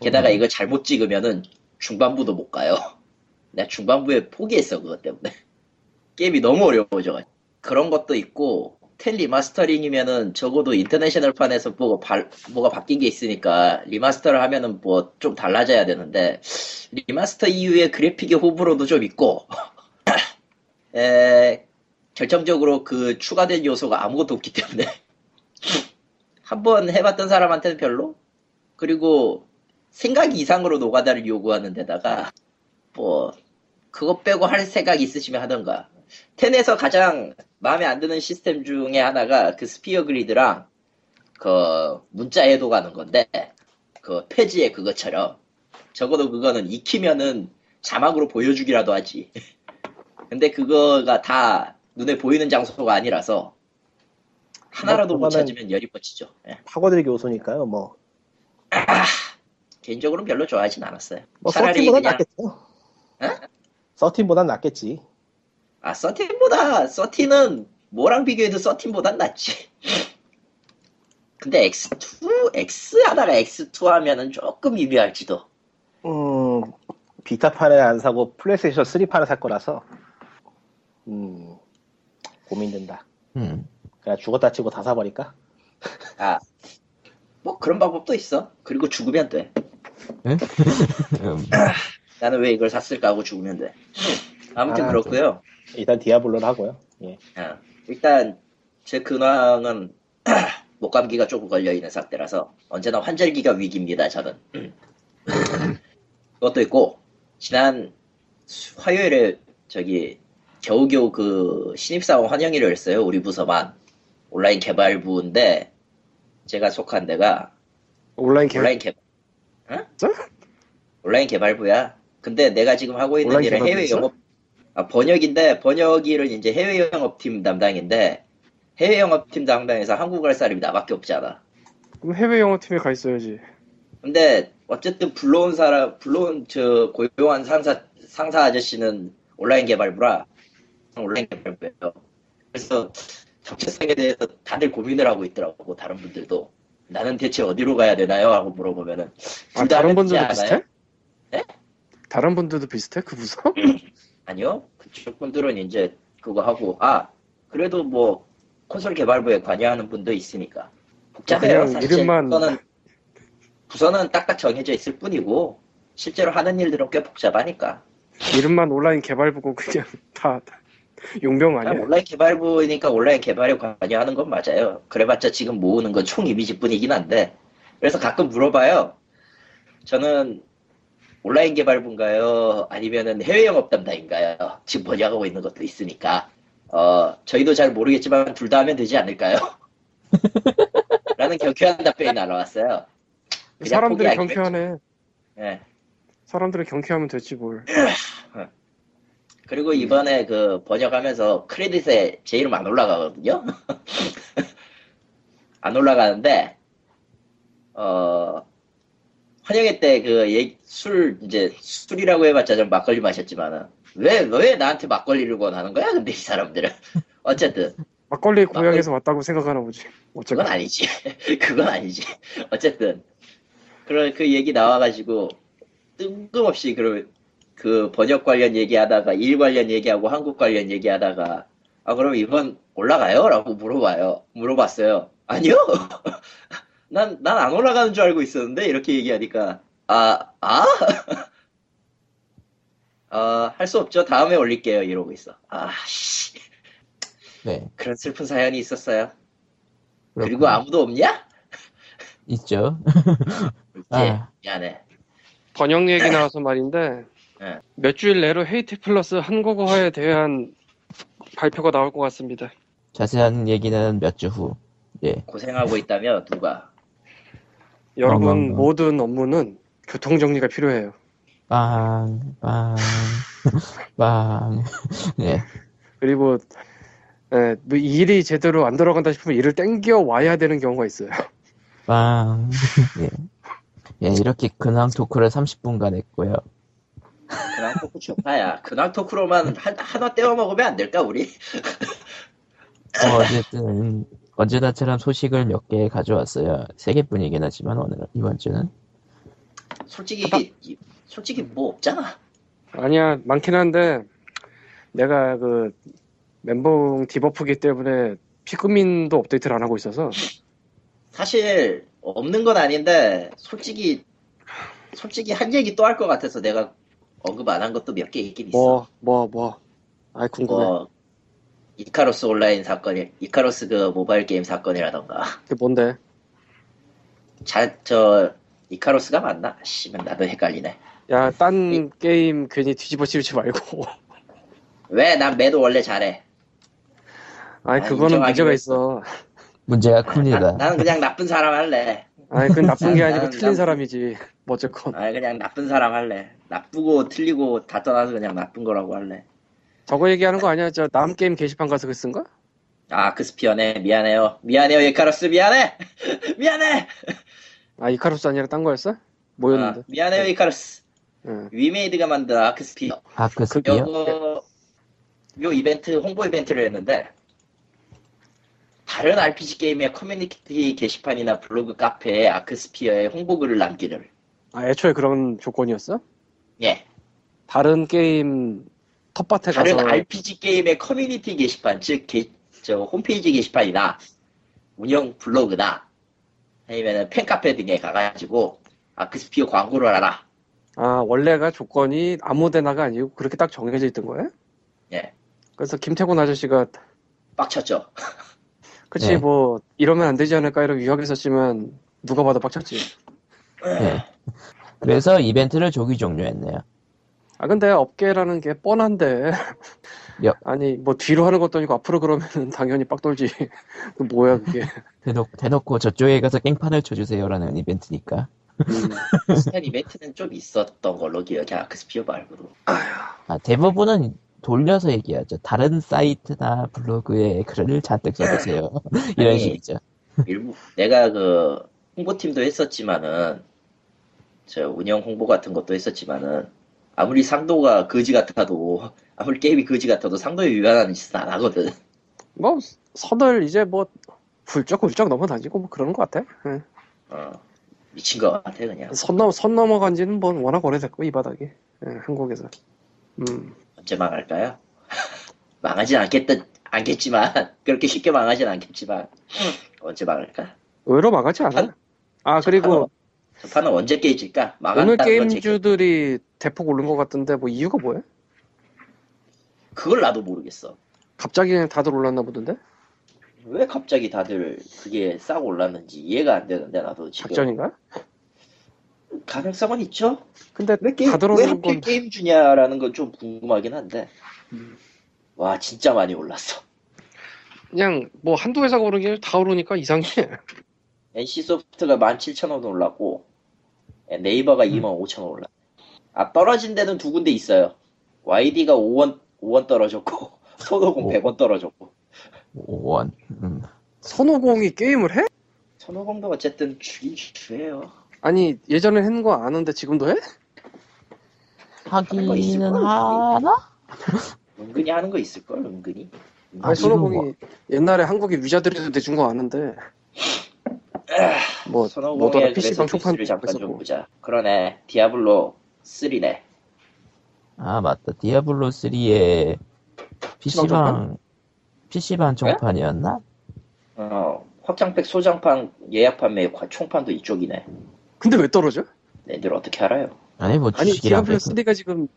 게다가 이거 잘못 찍으면은 중반부도 못 가요. (laughs) 내가 중반부에 포기했어 그것 때문에. (laughs) 게임이 너무 어려워져가지고. 그런 것도 있고 Ten remastering이면은 적어도 international 판에서 뭐가, 발- 뭐가 바뀐 게 있으니까 remaster를 하면은 뭐 좀 달라져야 되는데 remaster 이후에 그래픽의 호불호도 좀 있고. (laughs) 에, 결정적으로 그 추가된 요소가 아무것도 없기 때문에 (laughs) 한번 해봤던 사람한테는 별로. 그리고 생각 이상으로 노가다를 요구하는 데다가 뭐 그거 빼고 할 생각 있으시면 하던가. 텐에서 가장 마음에 안 드는 시스템 중에 하나가 그 스피어 그리드랑 그 문자 해도 가는 건데 그 페이지에 그것처럼 적어도 그거는 익히면은 자막으로 보여주기라도 하지. (laughs) 근데 그거가 다 눈에 보이는 장소가 아니라서 하나라도 뭐, 못 찾으면 열이 뻗치죠 예. 파고들기 요소니까요. 뭐, 개인적으로는 별로 좋아하진 않았어요 뭐 서틴보단 그냥 낫겠죠. 서틴보단 낫겠지. 아 서틴보다 서틴은 뭐랑 비교해도 서틴보단 낫지 근데 X2 X 하다가 X2 하면은 조금 미묘할지도 음, 비타판을 안 사고 플레이스테이션 3판을 살 거라서, 음, 고민된다. 음. 그냥 죽었다 치고 다 사버릴까? 아 뭐 그런 방법도 있어 그리고 죽으면 돼 음. (laughs) 나는 왜 이걸 샀을까 하고 죽으면 돼 아무튼 아, 그렇고요 일단 디아블로를 하고요. 예. 어, 일단 제 근황은 (clears throat) 목 감기가 조금 걸려 있는 상태라서 언제나 환절기가 위기입니다 저는 (clears throat) 그것도 있고 지난 수- 화요일에 저기 겨우겨우 그 신입사원 환영회를 했어요 우리 부서만 온라인 개발부인데 제가 속한 데가 온라인 개발 온라인 개발 응? 저? 온라인 개발부야 근데 내가 지금 하고 있는 일은 해외? 영업 아, 번역인데 번역 일은 이제 해외 영업팀 담당인데 해외 영업팀 담당에서 한국 갈 사람이 나밖에 없잖아 그럼 해외 영어 팀에 가 있어야지. 근데 어쨌든 불러온 사람 불러온 저 고용한 상사 상사 아저씨는 온라인 개발부라 온라인 개발부예요. 그래서 정체성에 대해서 다들 고민을 하고 있더라고 다른 분들도 나는 대체 어디로 가야 되나요? 하고 물어보면은 아, 다른 분들도? 비슷해? 네? 다른 분들도 비슷해? 그 부서? (laughs) 아니요 그쪽 분들은 이제 그거 하고 아 그래도 뭐 콘솔 개발부에 관여하는 분도 있으니까 복잡해요 사실 이름만- 부서는 부서는 딱딱 정해져 있을 뿐이고 실제로 하는 일들은 꽤 복잡하니까 이름만 온라인 개발부고 그냥 (laughs) 다 용병 아니야? 온라인 개발부니까 온라인 개발에 관여하는 건 맞아요. 그래봤자 지금 모으는 건 총 이미지뿐이긴 한데. 그래서 가끔 물어봐요. 저는 온라인 개발부인가요? 아니면은 해외 영업 담당인가요? 지금 번역하고 있는 것도 있으니까. 어 저희도 잘 모르겠지만 둘 다 하면 되지 않을까요? (laughs) 라는 경쾌한 답변이 날아왔어요. 사람들이 경쾌하네. 예. 사람들이 경쾌하면 됐지 뭘. (laughs) 그리고 이번에 그 번역하면서 크레딧에 제 이름 안 올라가거든요. (laughs) 안 올라가는데 어 환영회 때 그 술 이제 술이라고 해봤자 좀 막걸리 마셨지만은 왜 왜 나한테 막걸리를 권하는 거야? 근데 이 사람들은 (laughs) 어쨌든 막걸리 고향에서 왔다고 생각하나 보지. 그건 어쨌건 아니지. (laughs) 그건 아니지. 어쨌든 그런 그 얘기 나와가지고 뜬금없이 그, 그 번역 관련 얘기하다가 일 관련 얘기하고 한국 관련 얘기하다가 아 그럼 이번 올라가요? 라고 물어봐요. 물어봤어요. 아니요. (laughs) 난 난 안 올라가는 줄 알고 있었는데 이렇게 얘기하니까 아 아? (laughs) 아, 할 수 없죠. 다음에 올릴게요. 이러고 있어. 아, 씨. 네. 그런 슬픈 사연이 있었어요. 그리고 그렇군요. 아무도 없냐? 있죠. 있지. (laughs) 아. 미안해. 번역 얘기 나와서 말인데 네. 몇 주일 내로 헤이트 플러스 한국어에 대한 발표가 나올 것 같습니다. 자세한 얘기는 몇 주 후. 예. 고생하고 있다며 누가 여러분 어, 어, 어. 모든 업무는 교통 정리가 필요해요. 빵, 빵, (laughs) 빵. (laughs) 예. 그리고 예, 뭐 일이 제대로 안 들어간다 싶으면 일을 땡겨 와야 되는 경우가 있어요. 빵. (laughs) 예. 예, 이렇게 근황 토크를 30분간 했고요. 근황 토크 좋다야. 근황 토크로만 한, 하나 떼어 먹으면 안 될까 우리? 어, 어쨌든, 언제나처럼 소식을 몇 개 가져왔어요. 세 개뿐이긴 하지만, 오늘, 이번 주는. 솔직히 이- 솔직히 뭐 없잖아. 아니야 많긴 한데 내가 그 멘붕 디버프기 때문에 피그민도 업데이트를 안 하고 있어서 사실 없는 건 아닌데 솔직히 솔직히 한 얘기 또 할 것 같아서 내가 언급 안 한 것도 몇 개 있긴 있어. 뭐 뭐 뭐. 아이 궁금해. 뭐 이카로스 온라인 사건이 이카로스 그 모바일 게임 사건이라던가 그게 뭔데? 자 저 이카로스가 맞나? 씨면 나도 헷갈리네. 야딴 게임 괜히 뒤집어 씌우지 말고. (laughs) 왜? 난 매도 원래 잘해. 아이 아, 그거는 문제가. 있어. 문제가 나, 큽니다. 나는 그냥 나쁜 사람 할래. 아이 그건 나쁜 게 난- 아니고 난- 틀린 난- 사람이지. 뭐 어쨌건 아 그냥 나쁜 사람 할래. 나쁘고 틀리고 다 떠나서 그냥 나쁜 거라고 할래. 저거 얘기하는 거 아니야? 저 남 게임 게시판 가서 그 쓴가? 아, 그 스피어네. 미안해요. 미안해요, 이카로스. 미안해! (laughs) 미안해! 아 이카루스 아니라 딴 거였어? 뭐였는데? 아, 미안해요, 이카로스. 응. 위메이드가 만든 아크스피어. 아크 스피어? 요거, 요 이벤트, 홍보 이벤트를 했는데, 다른 RPG 게임의 커뮤니티 게시판이나 블로그 카페에 아크스피어에 홍보글을 남기를. 아 애초에 그런 조건이었어? 예. 다른 게임 텃밭에 다른 가서 RPG 게임의 커뮤니티 게시판, 즉, 게, 저, 홈페이지 게시판이나, 운영 블로그나, 아니면은 팬카페 등에 가가지고, 아크스피어 광고를 하라. 아 원래가 조건이 아무데나가 아니고 그렇게 딱 정해져 있던 거야? 예. 그래서 김태곤 아저씨가 빡쳤죠. (laughs) 그치 네. 뭐 이러면 안 되지 않을까 이런 위협이 있었지만 누가 봐도 빡쳤지 예. 그래서 이벤트를 조기 종료했네요. 아 근데 업계라는 게 뻔한데 여- (laughs) 아니 뭐 뒤로 하는 것도 아니고 앞으로 그러면은 당연히 빡돌지 (laughs) 그 뭐야 그게 (laughs) 대놓고, 대놓고 저쪽에 가서 깽판을 쳐주세요라는 이벤트니까. 음. 스탠 이벤트는 좀 있었던 걸로 기억해. 아크스피어 말고도. 아, 대부분은 돌려서 얘기하죠. 다른 사이트나 블로그에 글을 잔뜩 써주세요. 이런 아니, 식이죠. 일부, 내가 그, 홍보팀도 했었지만은, 저, 운영 홍보 같은 것도 했었지만은, 아무리 상도가 거지 같아도, 아무리 게임이 거지 같아도 상도에 위반하는 짓은 안 하거든. 뭐 선을 이제 뭐 훌쩍 훌쩍 넘어다니고 뭐 그러는 것 같아 예. 어, 미친 것 같아, 그냥. 선, 넘, 선 넘어간 지는 뭐 워낙 오래됐고 이 바닥이 예, 한국에서 음. 언제 망할까요? (laughs) 망하진 않겠다, 않겠지만, (laughs) 그렇게 쉽게 망하진 않겠지만, 언제 망할까? 의외로 망하지 않아 아 그리고 저 판은 언제 깨질까? 오늘 게임주들이 대폭 오른 것 같던데 뭐 이유가 뭐야? 그걸 나도 모르겠어. 갑자기 그냥 다들 올랐나 보던데? 왜 갑자기 다들 그게 싹 올랐는지 이해가 안 되는데 나도 지금 작전인가? 가능성은 있죠. 근데 왜 게임 다들 왜 하필 건 게임 주냐라는 건 좀 궁금하긴 한데 음. 와 진짜 많이 올랐어. 그냥 뭐 한두 회사가 오른 게 다 오르니까 이상해. NC 소프트가 17,000원 올랐고 네이버가 음. 25,000원 올랐. 아 떨어진 데는 두 군데 있어요. YD가 5원 5원 떨어졌고 (laughs) 손오공 오. 100원 떨어졌고 5원. 음. 선호공이 게임을 해? 손오공도 어쨌든 주긴 주예요. 아니 예전에 했는 거 아는데 지금도 해? 하기는 하나? (laughs) 은근히 하는 거 있을 걸 은근히. 아, 아니 뭐. 옛날에 한국에 위자들이도 내준 거 아는데 뭐 뭐더라 PC방 초판 뉴스를 잠깐 좀 있었고 보자. 그러네 디아블로 3네. 아, 맞다. 디아블로 3의 PC방, PC방 종판이었나? 어, 확장팩 소장판 예약 판매 과- 총판도 이쪽이네. 근데 왜 떨어져? 애들 어떻게 알아요? 아니, 뭐 아니 주식이랑 디아블로 그- 3가 지금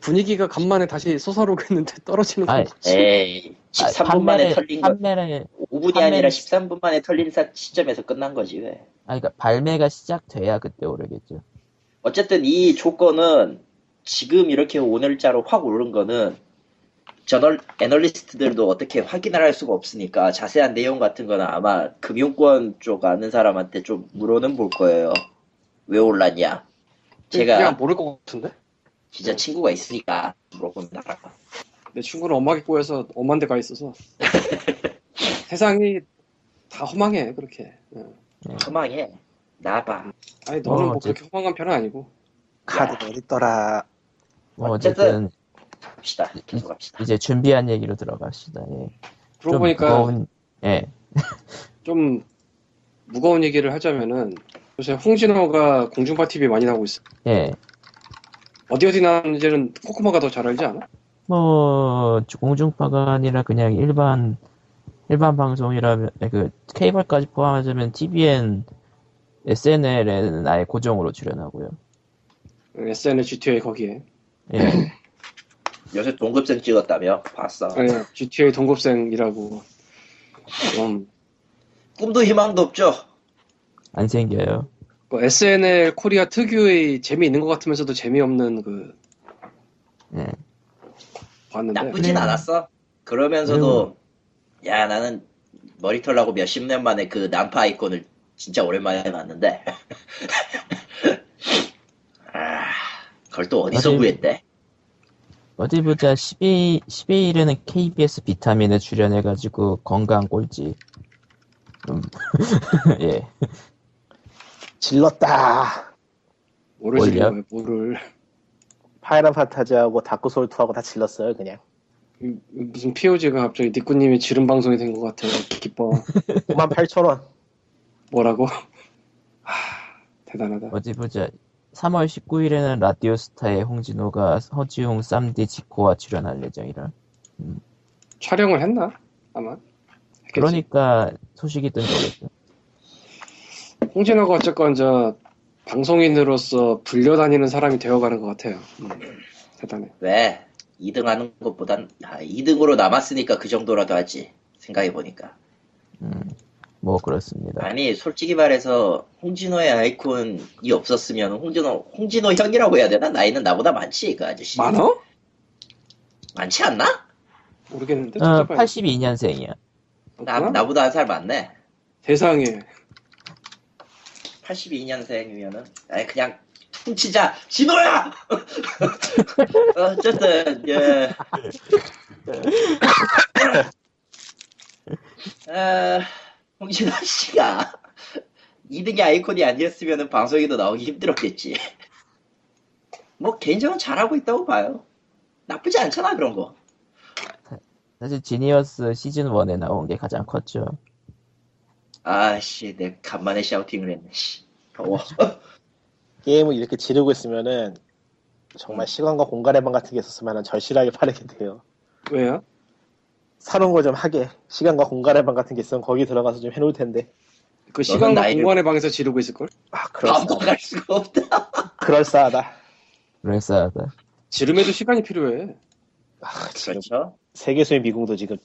분위기가 간만에 다시 솟아오르고 있는데 (laughs) 떨어지는 거? 에이, 아, 13분 만에 판매를- 털린 거, 판매를 5분이 판매를- 아니라 13분 만에 털린 사- 시점에서 끝난 거지 왜? 아니, 그러니까 발매가 시작돼야 그때 오르겠죠. 어쨌든 이 조건은 지금 이렇게 오늘자로 확 오른 거는 저널 애널리스트들도 어떻게 확인을 할 수가 없으니까 자세한 내용 같은 거는 아마 금융권 쪽 아는 사람한테 좀 물어는 볼 거예요. 왜 올랐냐? 제가 그냥 모를 것 같은데? 진짜 친구가 있으니까 물어봅니다. 내 친구는 엄하게 꼬여서 엄한 데 가 있어서 (laughs) 세상이 다 허망해 그렇게 응. 허망해. 나봐. 아니 너는 어, 뭐 어째- 그렇게 허망한 편은 아니고 카드 어딨더라. 뭐 어쨌든 갑시다. 계속 갑시다. 이제 준비한 얘기로 들어갑시다. 예. 그러고 좀 보니까 무거운- 예. (laughs) 좀 무거운 얘기를 하자면은 요새 홍진호가 공중파 TV 많이 나오고 있어 예. 어디 어디 나오는지는 코코마가 더 잘 알지 않아? 뭐 공중파가 아니라 그냥 일반 일반 방송이라면 그 케이블까지 포함하자면 TVN, SNL에는 아예 고정으로 출연하고요. SNL GTA 거기에 예. (clears throat) 요새 동급생 찍었다며? 봤어. 아니, GTA 동급생이라고 좀 꿈도 희망도 없죠? 안 생겨요. 그 SNL 코리아 특유의 재미있는 것 같으면서도 재미없는 그 예. 봤는데 나쁘진 네. 않았어. 그러면서도 야 나는 머리털 나고 몇십 년 만에 그 난파 아이콘을 진짜 오랜만에 봤는데 (laughs) 아 그걸 또 어디서 어디- 구했대? 어디 보자 12, 12일에는 KBS 비타민에 출연해가지고 건강 꼴찌. 음. (laughs) 예. 질렀다. 뭐를? 지금 뭐를 파이널 판타지하고 다크솔2하고 다 질렀어요, 그냥. 음, 무슨 POG가 갑자기 니꾸님이 지른 방송이 된 것 같아 기뻐 (laughs) 98,000원. 뭐라고? 하, 대단하다 어디 보자 3월 19일에는 라디오스타의 홍진호가 허지웅, 쌈디, 지코와 출연할 예정이라. 촬영을 했나? 아마 했겠지. 그러니까 소식이 뜬 거겠죠. 홍진호가 어쨌건 저 방송인으로서 불려다니는 사람이 되어가는 것 같아요. 음, 대단해. 왜? 2등 하는 것보단 야, 2등으로 남았으니까 그 정도라도 하지 생각해 보니까. 음, 뭐 그렇습니다. 아니 솔직히 말해서 홍진호의 아이콘이 없었으면 홍진호 홍진호 형이라고 해야 되나? 나이는 나보다 많지 그 아저씨. 많어? 많지 않나? 모르겠는데 어, 찾아봐야 82년생이야. 나 나보다 한 살 많네. 세상에 82년생이면은 아니 그냥 퉁치자. 진호야! (laughs) 어쨌든 예. 아, 홍진호 씨가 2등의 아이콘이 아니었으면 방송에도 나오기 힘들었겠지. 뭐 개인적으로 잘하고 있다고 봐요. 나쁘지 않잖아 그런 거. 사실 지니어스 시즌 1에 나온 게 가장 컸죠. 아씨 내 간만에 샤우팅을 했네 씨 더워 (laughs) 게임을 이렇게 지르고 있으면은 정말 시간과 공간의 방 같은 게 있었으면 절실하게 파르게 돼요. 왜요? 사놓은 거 좀 하게. 시간과 공간의 방 같은 게 있으면 거기 들어가서 좀 해놓을 텐데. 그 시간과 나이를- 공간의 방에서 지르고 있을 걸? 아, 그럴싸하다. 반박할 수가 없다 (laughs) 그럴싸하다. 그럴싸하다. 지름에도 시간이 필요해 아, 지금 그렇죠 세계수의 미궁도 지금 지,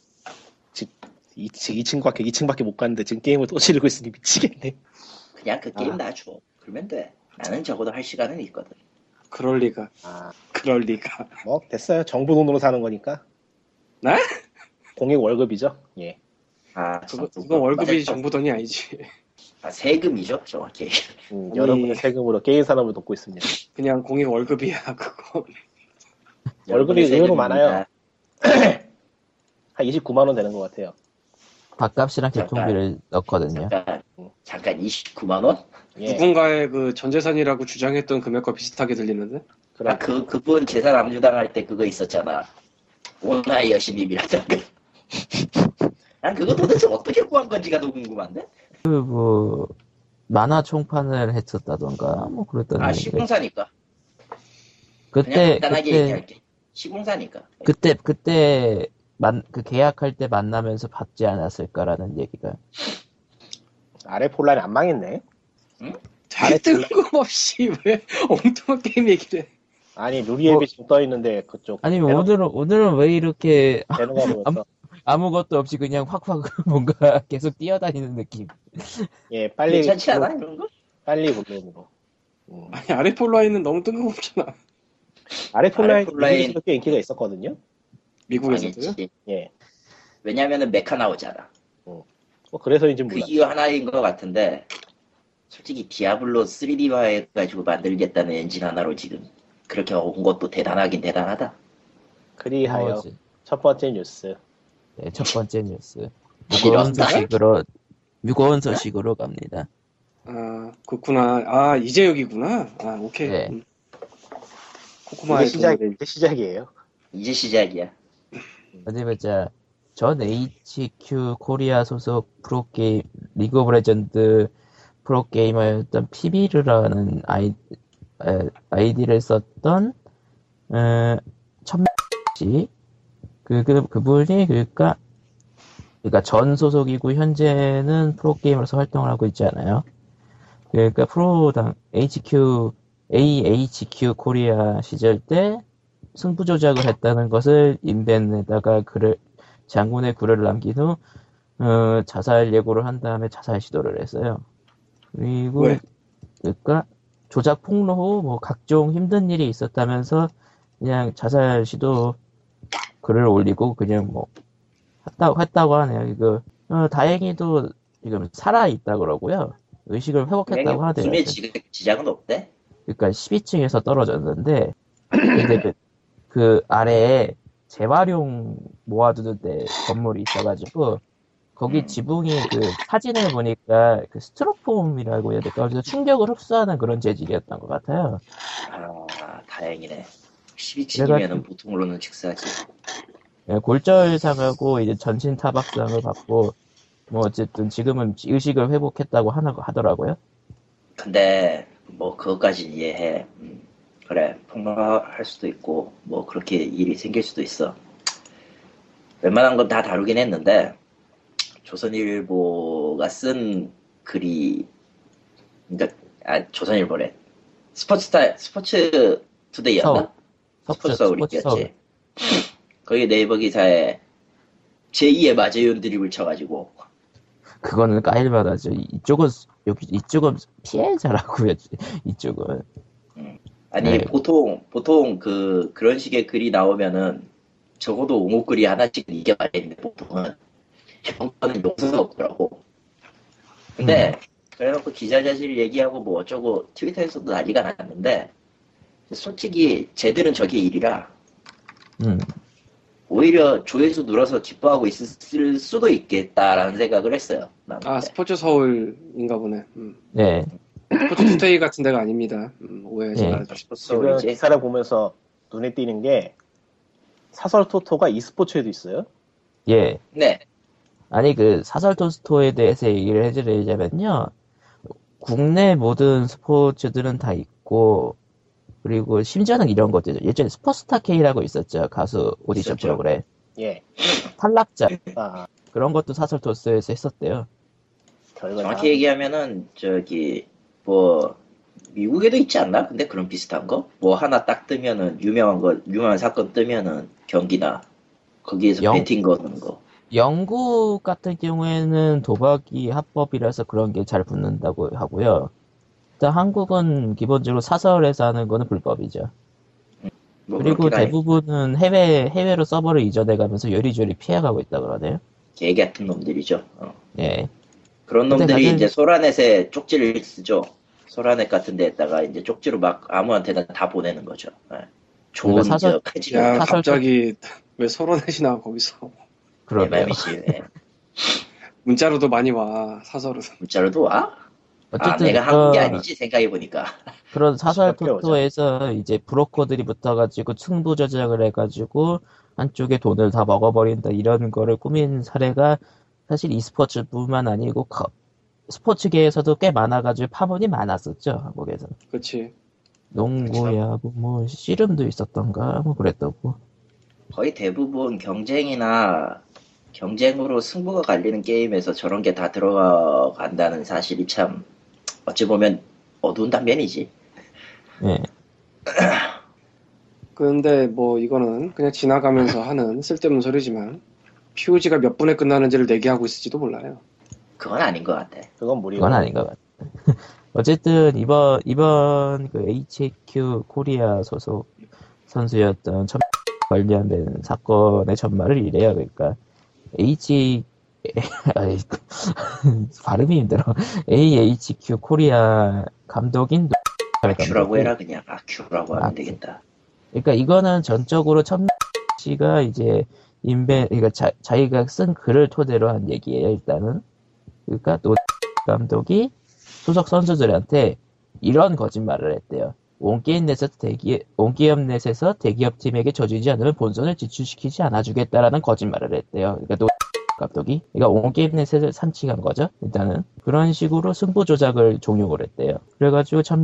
2층, 2층밖에, 2층밖에 못 갔는데 지금 게임을 또 지르고 있으니 미치겠네. 그냥 그 게임 아. 놔줘 그러면 돼 나는 적어도 할 시간은 있거든 그럴 리가 아, 그럴 리가 뭐, 됐어요. 정부 돈으로 사는 거니까. 네? 공익 월급이죠. 예. 아, 그거, 그건 월급이 맞아. 정부 돈이 아니지 아, 세금이죠, 정확히. 음, 아니. 여러분의 세금으로 게임 산업을 돕고 있습니다. 그냥 공익 월급이야 그거 월급이 의외로. 많아요. (clears throat) 한 29만 원 되는 것 같아요. 밥값이랑 교통비를 넣거든요. 잠깐, 잠깐 29만원? 예. 누군가의 그 전재산이라고 주장했던 금액과 비슷하게 들리는데 그럼 아, 그, 그분 재산 압류당할 때 그거 있었잖아. 오나이 여신님이라던 그. (laughs) 난 그거 도대체 어떻게 구한 건지가 너무 궁금한데? 그 뭐 만화 총판을 했었다던가 뭐 그랬던 아. 시공사니까. 그냥 그때 간단하게 그때 얘기할게. 시공사니까. 그때 그때 만 그 계약할 때 만나면서 받지 않았을까라는 얘기가 아래 폴란이 안 망했네. 되게 뜬금없이 (laughs) 왜 엉뚱한 게임 얘기를 해 아니 루리앱이 뭐- 지금 떠 있는데 그쪽 아니 대놓- 오늘은 오늘은 왜 이렇게 보였어. 아무것도 없이 그냥 확확 (laughs) 뭔가 계속 뛰어다니는 느낌. 예, 빨리 괜찮지 않아, 이런 거? 빨리 볼륨으로. 음. 아니 아레폴라인은 너무 뜬금없잖아 아래 폴라인 아래 폴라인. 꽤 인기가 있었거든요. 미국에서도요? 아니지. 예. 왜냐면은 메카 나오잖아. 뭐 그래서인지 그 몰라. 이유 하나인 것 같은데 솔직히 디아블로 3D화 해 가지고 만들겠다는 엔진 하나로 지금 그렇게 온 것도 대단하긴 대단하다. 그리하여 뭐지? 첫 번째 뉴스. 네, 첫 번째 뉴스. 이런 무거운 소식으로 무거운 소식으로 갑니다. 아, 그렇구나. 아, 이제 여기구나. 아, 오케이. 네. 음. 이제 코코마의 시작 동물의- 이제 시작이에요. 이제 시작이야. 어디 보자. 전 AHQ 코리아 소속 프로게임 리그 오브 레전드 프로게이머였던 피미르라는 아이 에, 아이디를 썼던 어, 천씨 그, 그 그분이 그니까 그러니까 전 소속이고 현재는 프로게이머로서 활동을 하고 있지 않아요. 그러니까 프로당 HQ AHQ 코리아 시절 때 승부 조작을 했다는 것을 인벤에다가 글을 장문의 글을 남긴 후 어, 자살 예고를 한 다음에 자살 시도를 했어요. 그리고 왜? 그러니까 조작 폭로 후 뭐 각종 힘든 일이 있었다면서 그냥 자살 시도 글을 올리고 그냥 뭐 했다고 했다고 하네요. 이거 어, 다행히도 지금 살아 있다 그러고요. 의식을 회복했다고 하대요. 숨에 지- 지장은 없대? 그러니까 12층에서 떨어졌는데 근데 그, 그 아래에 재활용 모아두는 데 건물이 있어가지고 거기 음. 지붕이 그 사진을 보니까 그 스티로폼이라고 해야 될까 그래서 충격을 흡수하는 그런 재질이었던 것 같아요. 아 다행이네. 12층이면은 보통으로는 직사지. 예, 골절상하고 이제 전신 타박상을 받고 뭐 어쨌든 지금은 의식을 회복했다고 하나 하더라고요. 근데 뭐 그것까지 이해해. 음, 그래 폭로할 수도 있고 뭐 그렇게 일이 생길 수도 있어. 웬만한 건 다 다루긴 했는데 조선일보가 쓴 글이 그러니까 아 조선일보래 스포츠타 스포츠 투데이였나? 스포츠 스포츠 서울. 서울이었지. (laughs) 거기 네이버 기사에 제2의 마재윤 드립을 쳐가지고 그거는 까일만하죠. 이쪽은 여기 이쪽은 피해자라고요. 이쪽은 아니 네. 보통 보통 그 그런 식의 글이 나오면은 적어도 옹호글이 하나씩 이게 말있는데 보통은 거는 용서가 없더라고. 근데 그래놓고 기자 자질 얘기하고 뭐 어쩌고 트위터에서도 난리가 났는데 솔직히 쟤들은 저게 일이라 음. 오히려 조회수 눌러서 기뻐하고 있을 수도 있겠다라는 생각을 했어요. 아, 스포츠 서울인가 보네. 음. 네. 스포츠 투데이 같은 데가 아닙니다. 음, 오해하지 네. 말아주시고. 지금 서울이지. 기사를 보면서 눈에 띄는 게 사설 토토가 e스포츠에도 있어요. 예. 네. 아니 그 사설 토스토에 대해서 얘기를 해드리자면요. 국내 모든 스포츠들은 다 있고 그리고 심지어는 이런 것들 예전에 스포스타 K라고 있었죠 가수 오디션 있었죠. 프로그램 예. 탈락자 아, 그런 것도 사설 토스에서 했었대요. 정확히 얘기하면은 저기 뭐 미국에도 있지 않나? 근데 그런 비슷한 거? 뭐 하나 딱 뜨면은 유명한 거 유명한 사건 뜨면은 경기나 거기에서 영- 배팅 거는 거. 영국 같은 경우에는 도박이 합법이라서 그런 게 잘 붙는다고 하고요. 일단 한국은 기본적으로 사설에서 하는 거는 불법이죠. 뭐 그리고. 대부분은 해외 해외로 서버를 이전해가면서 요리조리 피해가고 있다 그러네요. 개 같은 놈들이죠. 어. 예. 그런 놈들이 다들- 이제 소라넷에 쪽지를 쓰죠. 소라넷 같은 데에다가 이제 쪽지로 막 아무한테나 다 보내는 거죠. 예. 좋은 그러니까 사설- 저 카지노 야, 사설 갑자기 왜 서로넷이 나 거기서. 내 그러네요. 맘이지. 예. 문자로도 많이 와, 사설은. 문자로도 와? 아, 어쨌든 내가 한게 그런- 아니지 생각해 보니까. (laughs) 그런 사설. 토토에서 이제 브로커들이 붙어가지고 승부 조작을 해가지고 한쪽에 돈을 다 먹어버린다 이런 거를 꾸민 사례가 사실 e스포츠뿐만 아니고 거- 스포츠계에서도 꽤 많아가지고 파문이 많았었죠 한국에서 그치. 농구, 야구, 뭐 씨름도 있었던가 뭐 그랬다고. 거의 대부분 경쟁이나 경쟁으로 승부가 갈리는 게임에서 저런 게 다 들어간다는 사실이 참 어찌 보면 어두운 단면이지. 예. (coughs) 근데 뭐 이거는 그냥 지나가면서 하는 쓸데없는 소리지만 POG가 몇 분에 끝나는지를 내기하고 있을지도 몰라요. 그건 아닌 것 같아. 그건 무리고. 그건 아닌 것 같아. (laughs) 어쨌든 이번 이번 그 HQ 코리아 소속 선수였던 천 관련된 사건의 전말을 이래요. 그러니까 H (laughs) 아이, (laughs) 발음이 힘들어. AHQ 코리아 감독인 아큐라고 해라 그냥 아큐라고 하면 아큐. 되겠다. 그러니까 이거는 전적으로 천 씨가 이제 인벤 그러니까 자, 자기가 쓴 글을 토대로 한 얘기예요 일단은. 그러니까 노 감독이 소속 선수들한테 이런 거짓말을 했대요. 온게임넷에서 대기 온게임넷에서 대기업 팀에게 져주지 않으면 본선을 진출시키지 않아주겠다라는 거짓말을 했대요. 그러니까 노 감독이. 그러니까 온게임넷을 산칭한 거죠 일단은. 그런 식으로 승부 조작을 종용을 했대요. 그래가지고 천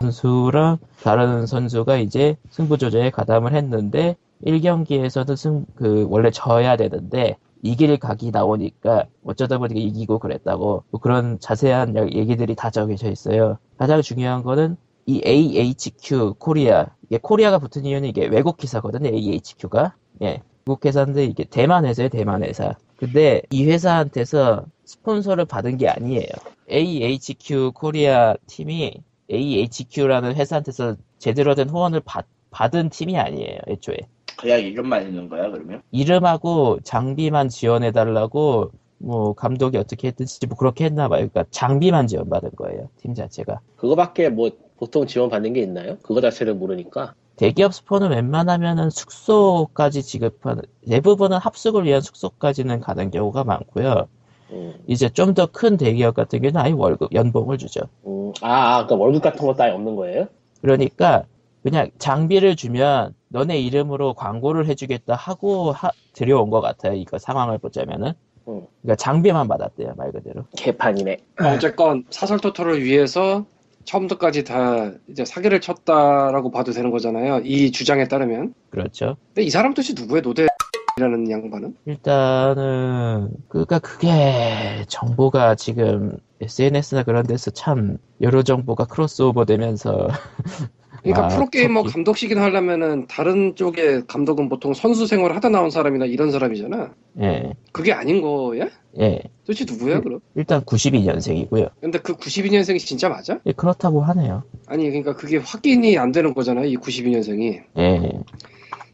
선수랑 다른 선수가 이제 승부 조절에 가담을 했는데 1경기에서는 승, 그, 원래 져야 되는데, 이길 각이 나오니까 어쩌다 보니까 이기고 그랬다고, 뭐 그런 자세한 야- 얘기들이 다 적혀져 있어요. 가장 중요한 거는 이 AHQ 코리아, 이게 코리아가 붙은 이유는 이게 외국 기사거든요, AHQ가. 예. 외국 회사인데 이게 대만 회사예요, 대만 회사. 근데 이 회사한테서 스폰서를 받은 게 아니에요. AHQ 코리아 팀이 AHQ라는 회사한테서 제대로 된 후원을 받, 받은 팀이 아니에요, 애초에. 그냥 이름만 있는 거야 그러면? 이름하고 장비만 지원해달라고, 뭐, 감독이 어떻게 했든지 뭐 그렇게 했나 봐요. 그러니까 장비만 지원받은 거예요, 팀 자체가. 그거밖에 뭐 보통 지원받는 게 있나요? 그거 자체를 모르니까. 대기업 스폰은 웬만하면은 숙소까지 지급하는, 대부분은 합숙을 위한 숙소까지는 가는 경우가 많고요. 음, 이제 좀 더 큰 대기업 같은 경우는 아예 월급, 연봉을 주죠. 음, 아, 아, 그러니까 월급 같은 것도 아예 없는 거예요? 그러니까 그냥 장비를 주면 너네 이름으로 광고를 해주겠다 하고 하- 들여온 것 같아요. 이거 상황을 보자면은. 음. 그러니까 장비만 받았대요, 말 그대로. 개판이네. 어쨌건 사설 토토를 위해서 처음부터까지 다 이제 사기를 쳤다라고 봐도 되는 거잖아요. 이 주장에 따르면. 그렇죠. 근데 이 사람 뜻이 누구예요? 노대라는 양반은? 일단은 그러니까 그게 정보가 지금 SNS나 그런 데서 참 여러 정보가 크로스오버 되면서 (laughs) 그러니까 아, 프로게이머 토끼. 감독시긴 하려면은 다른 쪽의 감독은 보통 선수 생활 하다 나온 사람이나 이런 사람이잖아. 예, 그게 아닌 거야? 예. 도대체 누구야 그럼? 일단 92년생이고요. 근데 그 92년생이 진짜 맞아? 예, 그렇다고 하네요. 아니 그러니까 그게 확인이 안 되는 거잖아요. 이 92년생이. 예,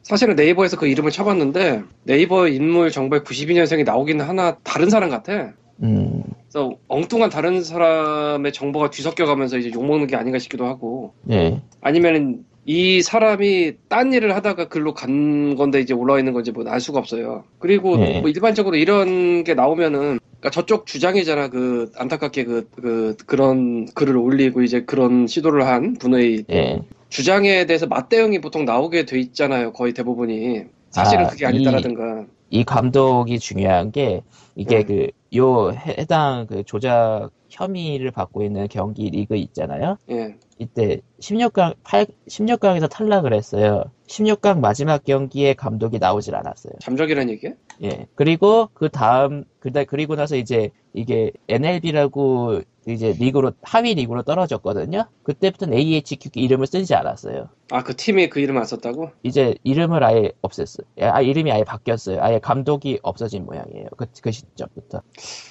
사실은 네이버에서 그 이름을 쳐봤는데 네이버 인물 정보에 92년생이 나오긴 하나 다른 사람 같아. 음, 그래서 엉뚱한 다른 사람의 정보가 뒤섞여가면서 이제 욕먹는 게 아닌가 싶기도 하고 예, 아니면은 이 사람이 딴 일을 하다가 글로 간 건데 이제 올라와 있는 건지 뭐 알 수가 없어요. 그리고 네. 뭐 일반적으로 이런 게 나오면은 그러니까 저쪽 주장이잖아. 그 안타깝게 그, 그 그런 글을 올리고 이제 그런 시도를 한 분의 예. 주장에 대해서 맞대응이 보통 나오게 돼 있잖아요. 거의 대부분이. 사실은 아, 그게 이- 아니다라든가. 이 감독이 중요한 게 이게 음. 그요 해당 그 조작 혐의를 받고 있는 경기 리그 있잖아요. 예. 이때 16강 8 16강에서 탈락을 했어요. 16강 마지막 경기에 감독이 나오질 않았어요. 잠적이라는 얘기야? 예. 그리고 그 다음 그다 그리고 나서 이제 이게 NLB라고 이제 리그로 하위 리그로 떨어졌거든요. 그때부터는 AHQ 이름을 쓰지 않았어요. 아, 그 팀이 그 이름 안 썼다고? 이제 이름을 아예 없앴어요. 아, 이름이 아예 바뀌었어요. 아예 감독이 없어진 모양이에요. 그, 그 시점부터.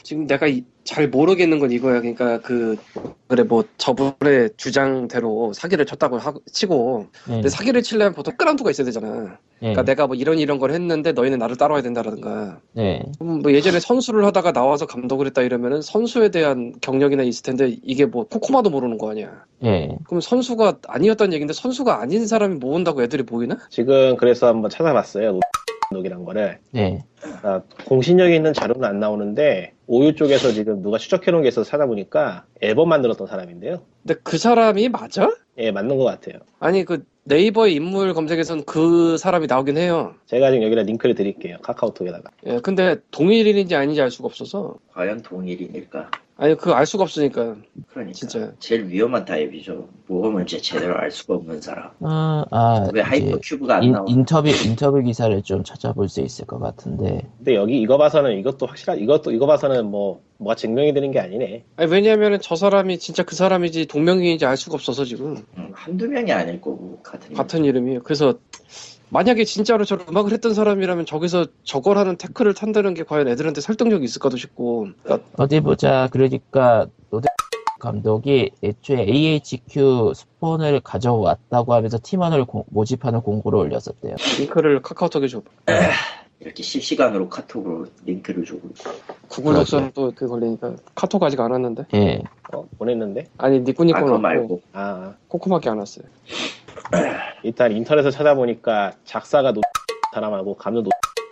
지금 내가 이- 잘 모르겠는 건 이거야. 그러니까 그 그래 뭐 저분의 주장대로 사기를 쳤다고 하, 치고 예. 근데 사기를 치려면 보통 끌어안두가 있어야 되잖아. 예. 그러니까 내가 뭐 이런 이런 걸 했는데 너희는 나를 따라와야 된다라든가. 예. 그럼 뭐 예전에 선수 를 하다가 나와서 감독을 했다 이러면은 선수에 대한 경력이나 있을 텐데 이게 뭐 코코마도 모르는 거 아니야. 예. 그럼 선수가 아니었다는 얘기인데 선수가 아닌 사람이 모은다고 애들이 보이나? 지금 그래서 한번 찾아봤어요. 녹이란 거를. 예. 아, 공신력이 있는 자료는 안 나오는데 오유 쪽에서 지금 누가 추적해놓은 게 있어서 찾아보니까 앨범 만들었던 사람인데요. 근데 그 사람이 맞아? 예, 맞는 것 같아요. 아니 그 네이버의 인물 검색에선 그 사람이 나오긴 해요. 제가 지금 여기다 링크를 드릴게요. 카카오톡에다가. 예, 근데 동일인인지 아닌지 알 수가 없어서. 과연 동일인일까? 아니 그거 알 수가 없으니까 그러니까 진짜. 제일 위험한 타입이죠. 모험을 제 제대로 알 수가 없는 사람. 아, 아, 왜 이제 하이퍼 큐브가 안 인, 나오나? 인터뷰, 인터뷰 기사를 좀 찾아볼 수 있을 것 같은데. 근데 여기 이거 봐서는 이것도 확실한 이것도 이거 봐서는 뭐 뭐가 증명이 되는 게 아니네. 아니 왜냐면은 저 사람이 진짜 그 사람인지 동명이인지 알 수가 없어서 지금 음, 한두 명이 아닐 거고 같은 같은 이름이에요. 그래서 만약에 진짜로 저 음악을 했던 사람이라면 저기서 저걸 하는 태클을 탄다는 게 과연 애들한테 설득력이 있을까도 싶고. 그러니까 어디 보자. 그러니까, 노대 감독이 애초에 AHQ 스폰을 가져왔다고 하면서 팀원을 공- 모집하는 공고를 올렸었대요. 링크를 카카오톡에 줘. 이렇게 실시간으로 카톡으로 링크를 주고. 구글 독스는 또 그게 걸리니까 카톡 아직 안 왔는데. 예. 어, 보냈는데? 아니 니꾸니꾸 아, 말고. 아, 코코밖에 안 왔어요. (clears throat) 일단 인터넷을 찾아보니까 작사가 노 사람하고 감독 노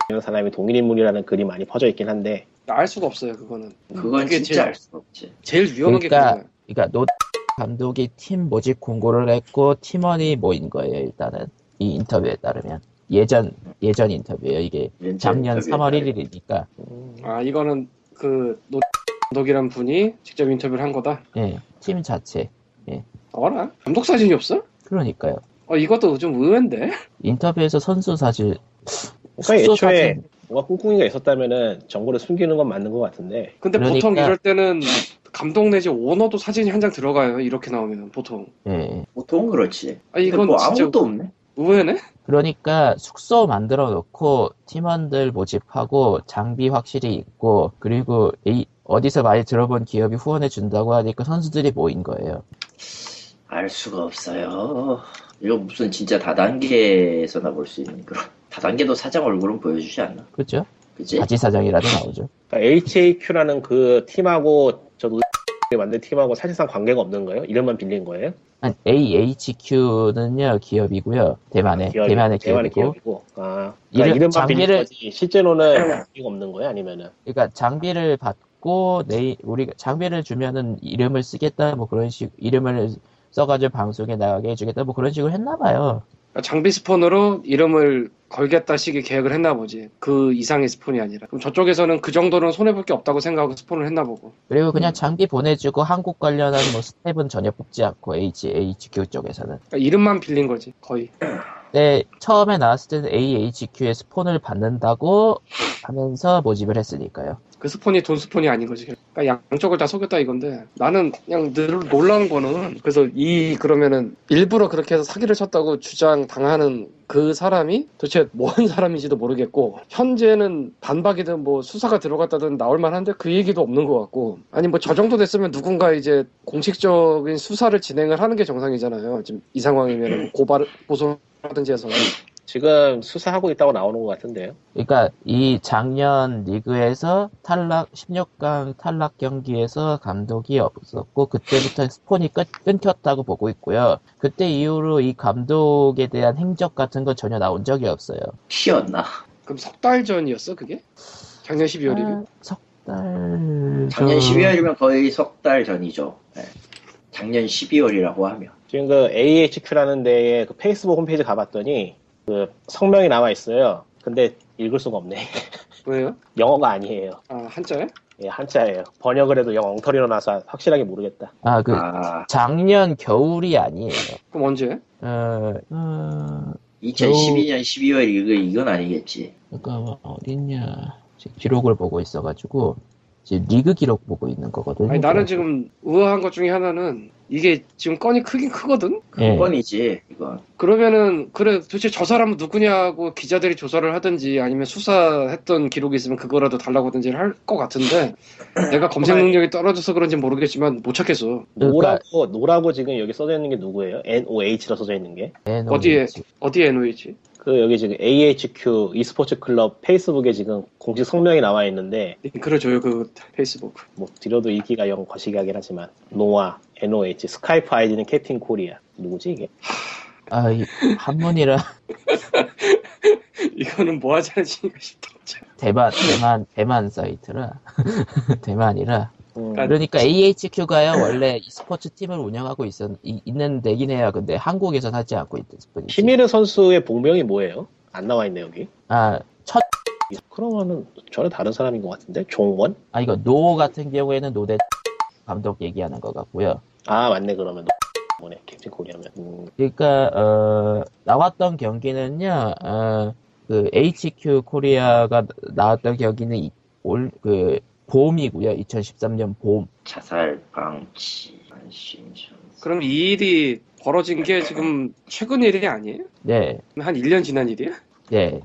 이런 사람이 동일 인물이라는 글이 많이 퍼져 있긴 한데 알 수가 없어요 그거는. 그건 그게 진짜 제일, 알 수가 없지. 제일 위험한 게 그러니까- 그거예요. 그러니까 노 감독이 팀 모집 공고를 했고 팀원이 모인 거예요. 일단은 이 인터뷰에 따르면 예전 예전 인터뷰예요. 이게 작년 3월 1일이니까. 아 이거는 그 노. 감독이란 분이 직접 인터뷰를 한 거다. 예. 팀 자체. 어라? 감독 사진이 없어? 그러니까요. 어 이것도 좀 의외인데. 인터뷰에서 선수 사실 그러니까 숙소 애초에 사진 뭔가 꿍꿍이가 있었다면은 정보를 숨기는 건 맞는 것 같은데 근데 그러니까- 보통 이럴 때는 감독 내지 오너도 사진이 한 장 들어가요. 이렇게 나오면 보통. 예. 보통 그렇지. 아 이건 뭐 진짜 아무것도 없네. 의외네. 그러니까 숙소 만들어 놓고 팀원들 모집하고 장비 확실히 있고 그리고 이 어디서 많이 들어본 기업이 후원해 준다고 하니까 선수들이 모인 거예요. 알 수가 없어요. 이거 무슨 진짜 다단계에서나 볼 수 있는 그런 다단계도 사장 얼굴은 보여주지 않나? 그죠? 그지? 바지 사장이라도 나오죠. 그러니까 HAQ라는 그 팀하고 저노 (laughs) 만든 팀하고 사실상 관계가 없는 거예요? 이름만 빌린 거예요? 한 AHQ는요 기업이고요. 대만의 기업이- 대만의 대만의 기업이고 기업이고 아, 이름- 그러니까 이름만 빌린 장비를- 실제로는 관계가 없는 거예요? 아니면은 그러니까 장비를 받고 내 우리가 장비를 주면은 이름을 쓰겠다 뭐 그런 식 이름을 써가지고 방송에 나가게 해주겠다 뭐 그런 식으로 했나 봐요. 그러니까 장비 스폰으로 이름을 걸겠다 식의 계획을 했나 보지. 그 이상의 스폰이 아니라. 그럼 저쪽에서는 그 정도는 손해볼 게 없다고 생각하고 스폰을 했나 보고. 그리고 그냥 장비 보내주고 한국 관련한 뭐 스텝은 전혀 뽑지 않고 AHQ 쪽에서는. 그러니까 이름만 빌린 거지, 거의. 근데 처음에 나왔을 때는 AHQ의 스폰을 받는다고 하면서 모집을 했으니까요. 그 스폰이 돈 스폰이 아닌 거지. 그러니까 양쪽을 다 속였다 이건데 나는 그냥 늘 놀라운 거는 그래서 이 그러면은 일부러 그렇게 해서 사기를 쳤다고 주장 당하는 그 사람이 도대체 뭔 사람인지도 모르겠고 현재는 반박이든 뭐 수사가 들어갔다든 나올 만한데 그 얘기도 없는 것 같고 아니 뭐 저 정도 됐으면 누군가 이제 공식적인 수사를 진행을 하는 게 정상이잖아요. 지금 이 상황이면 고발 고소 하든지 해서 지금 수사하고 있다고 나오는 것 같은데요? 그러니까 이 작년 리그에서 탈락 16강 탈락 경기에서 감독이 없었고 그때부터 스폰이 끊, 끊겼다고 보고 있고요. 그때 이후로 이 감독에 대한 행적 같은 건 전혀 나온 적이 없어요. 피었나? 그럼 석 달 전이었어 그게? 작년 12월이면? 아, 석달 작년 12월이면 거의 석 달 전이죠. 네. 작년 12월이라고 하면. 지금 그 AHQ라는 데에 그 페이스북 홈페이지 가봤더니 그 성명이 나와 있어요. 근데 읽을 수가 없네. (laughs) 왜요? 영어가 아니에요. 아 한자에? 예, 한자예요. 번역을 해도 영 엉터리로 나서 확실하게 모르겠다. 아 그 아, 작년 겨울이 아니에요. 그럼 언제? 어, 어 2012년 12월 이거 이건 아니겠지. 그러니까 어딨냐 지금 기록을 보고 있어가지고 지금 리그 기록 보고 있는 거거든요. 아니 나는 지금 의아한 것 중에 하나는 이게 지금 건이 크긴 크거든? 예. 건이지 이건. 그러면은 그래 도대체 저 사람은 누구냐고 기자들이 조사를 하든지 아니면 수사했던 기록이 있으면 그거라도 달라고 하든지 할 것 같은데 내가 검색 능력이 떨어져서 그런지 모르겠지만 못 찾겠어 그러니까- 노라고, 노라고 지금 여기 써져 있는 게 누구예요? NOH로 써져 있는 게. 네, 어디에? 어디에 NOH? 그 여기 지금 AHQ e스포츠 클럽 페이스북에 지금 공식 성명이 나와 있는데 링크를 줘요 그 페이스북. 뭐 드려도 읽기가 영 거시기하긴 하지만 노아, NOH, 스카이프 아이디는 캡틴 코리아. 누구지 이게? 아, 이 한문이라. (laughs) 이거는 뭐 하자는 짓인가 싶다 진짜. 대만 대만 대만 사이트라. (laughs) 대만이라 음, 아, 그러니까 AHQ가요 원래 스포츠 팀을 운영하고 있었 이- 있는 데긴 해요. 근데 한국에서 하지 않고 있던 스포츠. 히미르 선수의 본명이 뭐예요? 안 나와 있네 여기. 아 첫 그러면은 전혀 다른 사람인 것 같은데 종원? 아 이거 노 같은 경우에는 노대 감독 얘기하는 것 같고요. 아 맞네 그러면 뭐네 캡틴 코리아면. 음, 그러니까 어, 나왔던 경기는요. 어, 그 HQ 코리아가 나왔던 경기는 올그 봄이고요. 2013년 봄. 자살 방치 안심션. 그럼 이 일이 벌어진 게 지금 최근 일이 아니에요? 네, 한 1년 지난 일이야? 네,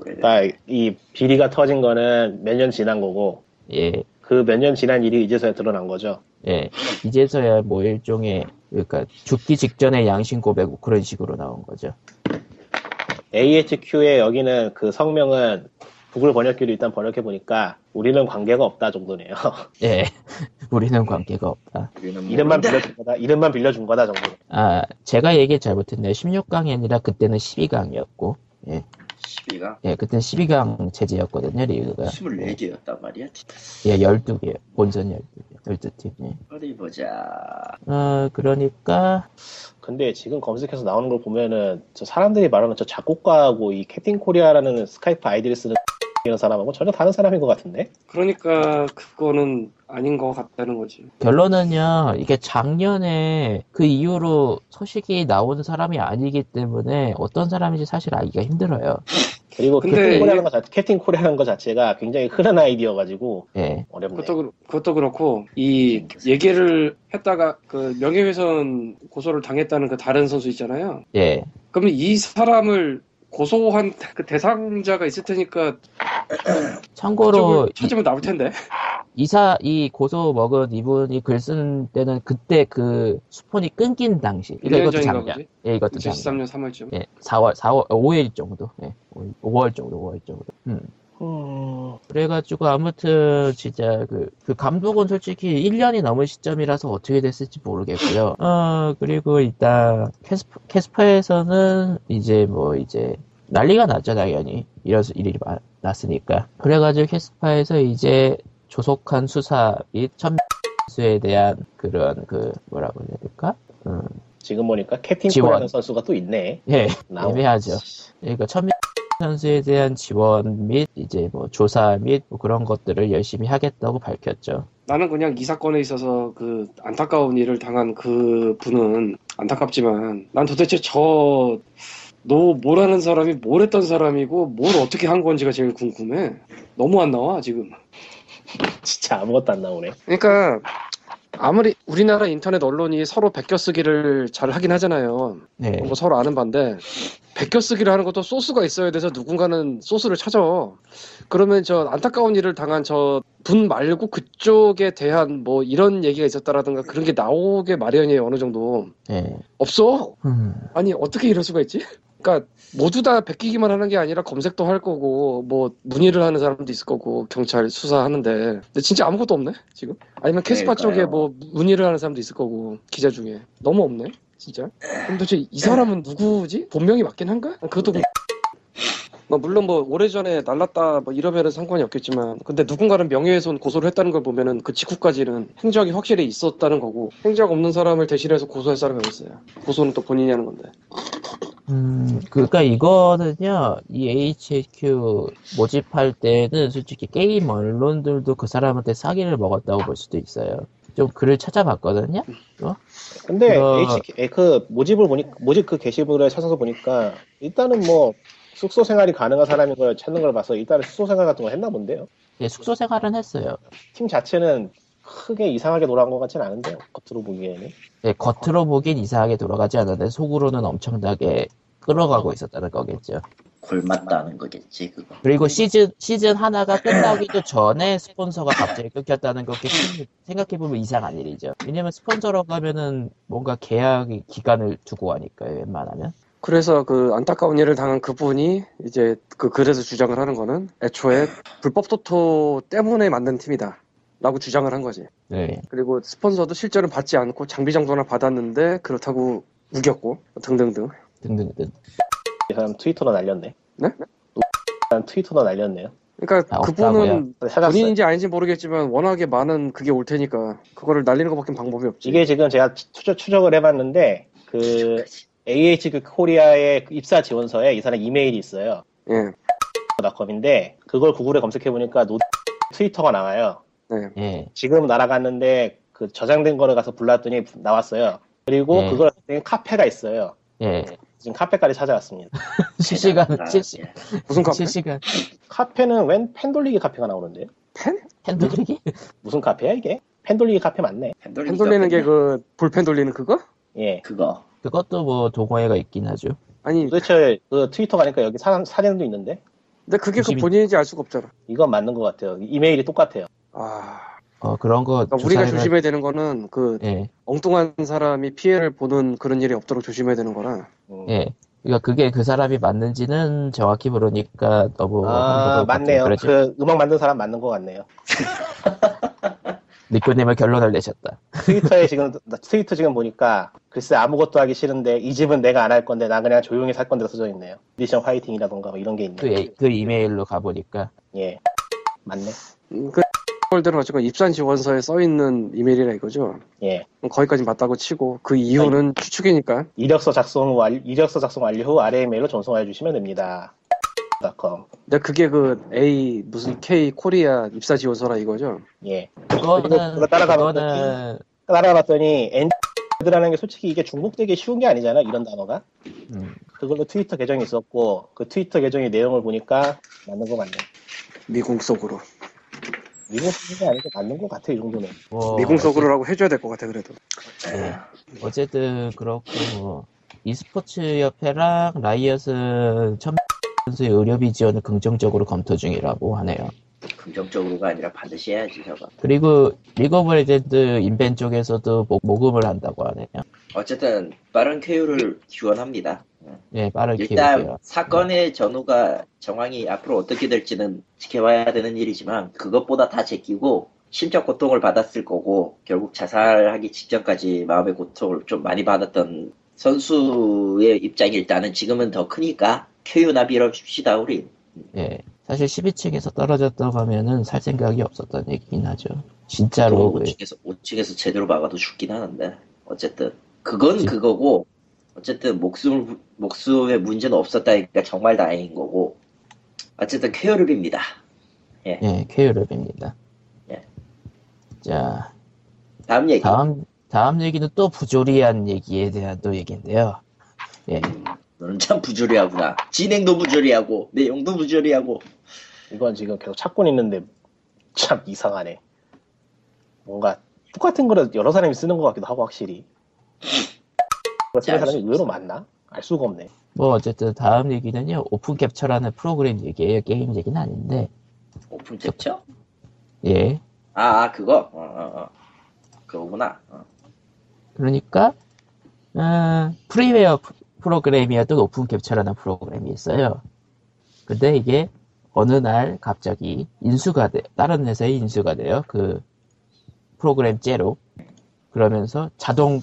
그러니까 이 비리가 터진 거는 몇 년 지난 거고 예, 그 몇 년 지난 일이 이제서야 드러난 거죠. 예, 이제서야 뭐 일종의 그러니까 죽기 직전의 양심 고백 그런 식으로 나온 거죠. AHQ의 여기는 그 성명은 구글 번역기로 일단 번역해 보니까 우리는 관계가 없다 정도네요. (laughs) 예, 우리는 관계가 없다. 우리는 이름만. 빌려준 거다. 이름만 빌려준 거다 정도. 아, 제가 얘기 잘못했네요. 16강이 아니라 그때는 12강이었고, 예, 12가 예, 그때는 12강 체제였거든요, 리그가. 24개였단 말이야. 예, 12개, 본선 12개, 12팀. 예. 어디 보자. 어, 그러니까, 근데 지금 검색해서 나오는 걸 보면은 저 사람들이 말하는 저 작곡가하고 이 캡틴 코리아라는 스카이프 아이디를 쓰는 이런 사람하고 전혀 다른 사람인 것 같은데? 그러니까 그거는 아닌 것 같다는 거지. 결론은요, 이게 작년에 그 이후로 소식이 나온 사람이 아니기 때문에 어떤 사람인지 사실 알기가 힘들어요. 그리고 근데 캡틴 코리아라는 거, 자- 캡틴 코리아라는 거 자체가 굉장히 흔한 아이디여가지고 예, 어렵네. 그것도, 그렇- 그것도 그렇고, 이 얘기를 했다가 그 명예훼손 고소를 당했다는 그 다른 선수 있잖아요. 예. 그러면 이 사람을 고소한 그 대상자가 있을 테니까 (clears throat) 참고로, 찾으면, 나올 텐데. 이사, 이 고소 먹은 이분이 글 쓴 때는 그때 그 스폰이 끊긴 당시. 그러니까 1년 이것도 작년. 보지? 예, 이것도 작년. 2013년 3월쯤. 예, 4월, 4월, 5일 정도. 예, 5월 정도, 5월 정도. 음. 음, 그래가지고 아무튼 진짜 그, 그 감독은 솔직히 1년이 넘은 시점이라서 어떻게 됐을지 모르겠고요. 어, 그리고 일단 KeSPA, KeSPA에서는 이제 뭐 이제 난리가 났죠, 당연히. 이래서 일이 마- 났으니까. 그래가지고 KeSPA에서 이제 조속한 수사 및 천 선수에 대한 그런 그 뭐라고 해야 될까? 음, 지금 보니까 캡틴 지원. 코리아라는 선수가 또 있네. 예, 나오- 애매하죠. 그러니까 천민 선수에 대한 지원 및 이제 뭐 조사 및 뭐 그런 것들을 열심히 하겠다고 밝혔죠. 나는 그냥 이 사건에 있어서 그 안타까운 일을 당한 그 분은 안타깝지만 난 도대체 저 너 뭐라는 사람이 뭘 했던 사람이고 뭘 어떻게 한 건지가 제일 궁금해. 너무 안 나와 지금. (laughs) 진짜 아무것도 안 나오네. 그러니까 아무리 우리나라 인터넷 언론이 서로 베껴쓰기를 잘 하긴 하잖아요. 네, 뭐 서로 아는 반데 베껴쓰기를 하는 것도 소스가 있어야 돼서 누군가는 소스를 찾아. 그러면 저 안타까운 일을 당한 저 분 말고 그쪽에 대한 뭐 이런 얘기가 있었다라든가 그런 게 나오게 마련이에요 어느 정도 네. 없어. 음, 아니 어떻게 이럴 수가 있지? 그러니까 모두 다 베끼기만 하는 게 아니라 검색도 할 거고 뭐 문의를 하는 사람도 있을 거고 경찰 수사하는데. 근데 진짜 아무것도 없네 지금? 아니면 캐스파 그러니까요. 쪽에 뭐 문의를 하는 사람도 있을 거고 기자 중에. 너무 없네 진짜? 그럼 도대체 이 사람은 누구지? 본명이 맞긴 한가? 그것도 그- 뭐 물론 뭐 오래전에 날랐다 뭐 이러면은 상관이 없겠지만 근데 누군가는 명예훼손 고소를 했다는 걸 보면은 그 직후까지는 행적이 확실히 있었다는 거고 행적 없는 사람을 대신해서 고소할 사람이 어딨어요 고소는 또 본인이 하는 건데 음, 그러니까 이거는요, 이 HQ 모집할 때는 솔직히 게임 언론들도 그 사람한테 사기를 먹었다고 볼 수도 있어요. 좀 글을 찾아봤거든요. 근데 그거- HK, 에, 그 모집을 보니 모집 그 게시물을 찾아서 보니까 일단은 뭐 숙소 생활이 가능한 사람인 걸 찾는 걸 봐서 일단은 숙소 생활 같은 거 했나 본데요. 예, 숙소 생활은 했어요. 팀 자체는 크게 이상하게 돌아간 것 같진 않은데요. 겉으로 보기에는. 예, 겉으로 보긴 이상하게 돌아가지 않았는데 속으로는 엄청나게 끌어가고 있었다는 거겠죠. 골맞다는 거겠지 그거. 그리고 시즌 시즌 하나가 끝나기도 전에 스폰서가 갑자기 끊겼다는 것도 생각해 보면 이상한 일이죠. 왜냐면 스폰서라고 하면은 뭔가 계약 기간을 두고 하니까요. 웬만하면. 그래서 그 안타까운 일을 당한 그분이 이제 그 글에서 주장을 하는 거는 애초에 불법 토토 때문에 만든 팀이다. 라고 주장을 한 거지. 네. 그리고 스폰서도 실제로 받지 않고 장비 정도나 받았는데 그렇다고 우겼고 등등등. 등등등. 이 사람 트위터로 날렸네. 네? 난 트위터로 날렸네요. 그러니까 아, 그분은. 본인인지 아닌지 모르겠지만 워낙에 많은 그게 올 테니까 그거를 날리는 것밖에 방법이 없지. 이게 지금 제가 추적, 추적을 해봤는데 그 AH 그 코리아의 그 입사 지원서에 이 사람 이메일이 있어요. 예. 닷컴인데 그걸 구글에 검색해 보니까 노 트위터가 나와요. 네. 예. 지금 날아갔는데 그 저장된 거를 가서 불렀더니 나왔어요. 그리고 네. 그걸 된 카페가 있어요. 예. 지금 카페까지 찾아왔습니다. (laughs) 실시간 대단하다. 실시 무슨 카페? 실시간 카페는 웬 펜돌리기 카페가 나오는데요? 펜? 핸들리기? (laughs) 무슨 카페야 이게? 펜돌리기 카페 맞네. 펜펜 돌리는 게 그 볼펜 돌리는 그거? 예. 그거. 그것도 뭐 동호회가 있긴 하죠. 아니 도대체 그 트위터 가니까 여기 사, 사진도 있는데 근데 그게 그 조심히- 본인인지 알 수가 없잖아. 이건 맞는 것 같아요. 이메일이 똑같아요. 아 어, 그런 거 그러니까 우리가 조사해가- 조심해야 되는 거는 그 예, 엉뚱한 사람이 피해를 보는 그런 일이 없도록 조심해야 되는 거라. 음. 예. 그러니까 그게 그 사람이 맞는지는 정확히 모르니까 너무 아 맞네요. 그 음악 만든 사람 맞는 것 같네요. (laughs) 니코님은 결론을 내셨다. 트위터에 지금 나 트위터 지금 보니까 글쎄 아무것도 하기 싫은데 이 집은 내가 안 할 건데 나 그냥 조용히 살 건데 써져 있네요. 에디션 화이팅이라던가 뭐 이런 게 있네. 그, 에- 그 이메일로 가보니까 예 맞네. 음, 그 홀들은 어쨌건 입사 지원서에 써 있는 이메일이라 이거죠. 예 거기까지 맞다고 치고 그 이유는 추측이니까. 이력서 작성 완 이력서 작성 완료 후 아래 이메일로 전송해 주시면 됩니다. 근데 그게 그 A 무슨 K 코리아 입사 지원서라 이거죠. 예 그거는 그거 따라가 그거는 따라가봤더니 end라는 게 솔직히 이게 중복되기 쉬운 게 아니잖아 이런 단어가. 음, 그걸로 트위터 계정이 있었고 그 트위터 계정의 내용을 보니까 맞는 거 맞네. 미궁 속으로. 미국 게 아니고 맞는 것 같아 이 정도는. 뭐 미궁 속으로라고 해줘야 될 것 같아 그래도. 네. 어쨌든 그렇고 e스포츠 협회랑 라이엇은 천 선수의 의료비 지원을 긍정적으로 검토 중이라고 하네요. 긍정적으로가 아니라 반드시 해야지 저거. 그리고 리그 오브 레전드 인벤 쪽에서도 모- 모금을 한다고 하네요. 어쨌든 빠른 쾌유를 기원합니다. 예, 빠르게 일단 쾌유고요. 사건의 전후가 정황이 앞으로 어떻게 될지는 지켜봐야 되는 일이지만 그것보다 다 제끼고 심적 고통을 받았을 거고 결국 자살하기 직전까지 마음의 고통을 좀 많이 받았던 선수의 입장이 일단은 지금은 더 크니까 쾌유나 빌어줍시다 우리 예. 사실 12층에서 떨어졌다고 하면은 살 생각이 없었던 얘기긴 하죠. 진짜로 그- 5층에서 5층에서 제대로 막아도 죽긴 하는데 어쨌든 그건 그치. 그거고 어쨌든 목숨 목숨에 문제는 없었다니까 정말 다행인 거고 어쨌든 쾌유를 빕니다. 예, 쾌유럽입니다. 예. 자, 다음 얘기. 다음 다음 얘기는 또 부조리한 얘기에 대한 또 얘기인데요. 예. 너는 참 부조리하구나. 진행도 부조리하고 내용도 부조리하고 이건 지금 계속 찾고 있는데 참 이상하네. 뭔가 똑같은 거를 여러 사람이 쓰는 것 같기도 하고 확실히. 쓰는 사람이 의외로 많나? 알 수가 없네. 뭐 어쨌든 다음 얘기는요. 오픈 캡처라는 프로그램 얘기예요. 게임 얘기는 아닌데. 오픈 캡처? 예. 아, 아, 그거? 어, 어, 어. 그거구나. 어. 그러니까 어, 프리웨어 프- 프로그램이어도 오픈 캡처라는 프로그램이 있어요. 근데 이게 어느 날 갑자기 인수가 돼 다른 회사에 인수가 돼요. 그 프로그램 째로 그러면서 자동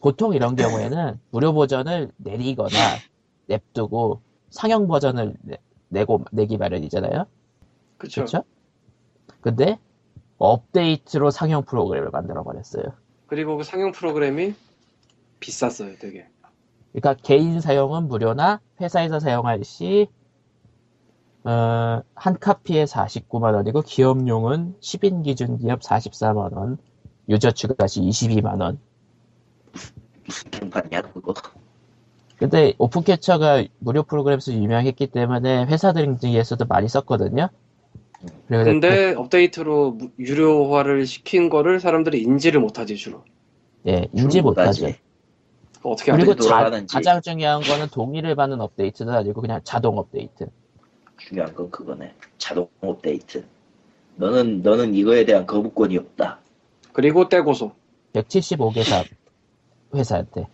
보통 이런 경우에는 무료 버전을 내리거나 냅두고 상용 버전을 내, 내고 내기 마련이잖아요. 그쵸. 그렇죠? 근데 업데이트로 상용 프로그램을 만들어 버렸어요. 그리고 그 상용 프로그램이 비쌌어요 되게. 그러니까 개인 사용은 무료나 회사에서 사용할 시, 어, 한 카피에 49만 원이고 기업용은 10인 기준 기업 44만 원, 유저 추가 시 22만 원. 무슨 경판이야, 그거. 근데 오픈캐처가 무료 프로그램에서 유명했기 때문에 회사들 중에서도 많이 썼거든요. 근데 업데이트로 무- 유료화를 시킨 거를 사람들이 인지를 못하지 주로. 예, 인지 못하죠. 어떻게 그리고? 자-. 가장 중요한 거는 동의를 받는 업데이트도 아니고 그냥 자동 업데이트. 중요한 건 그거네. 자동 업데이트. 너는, 너는 이거에 대한 거부권이 없다. 그리고 떼고소. 175개 사 회사한테.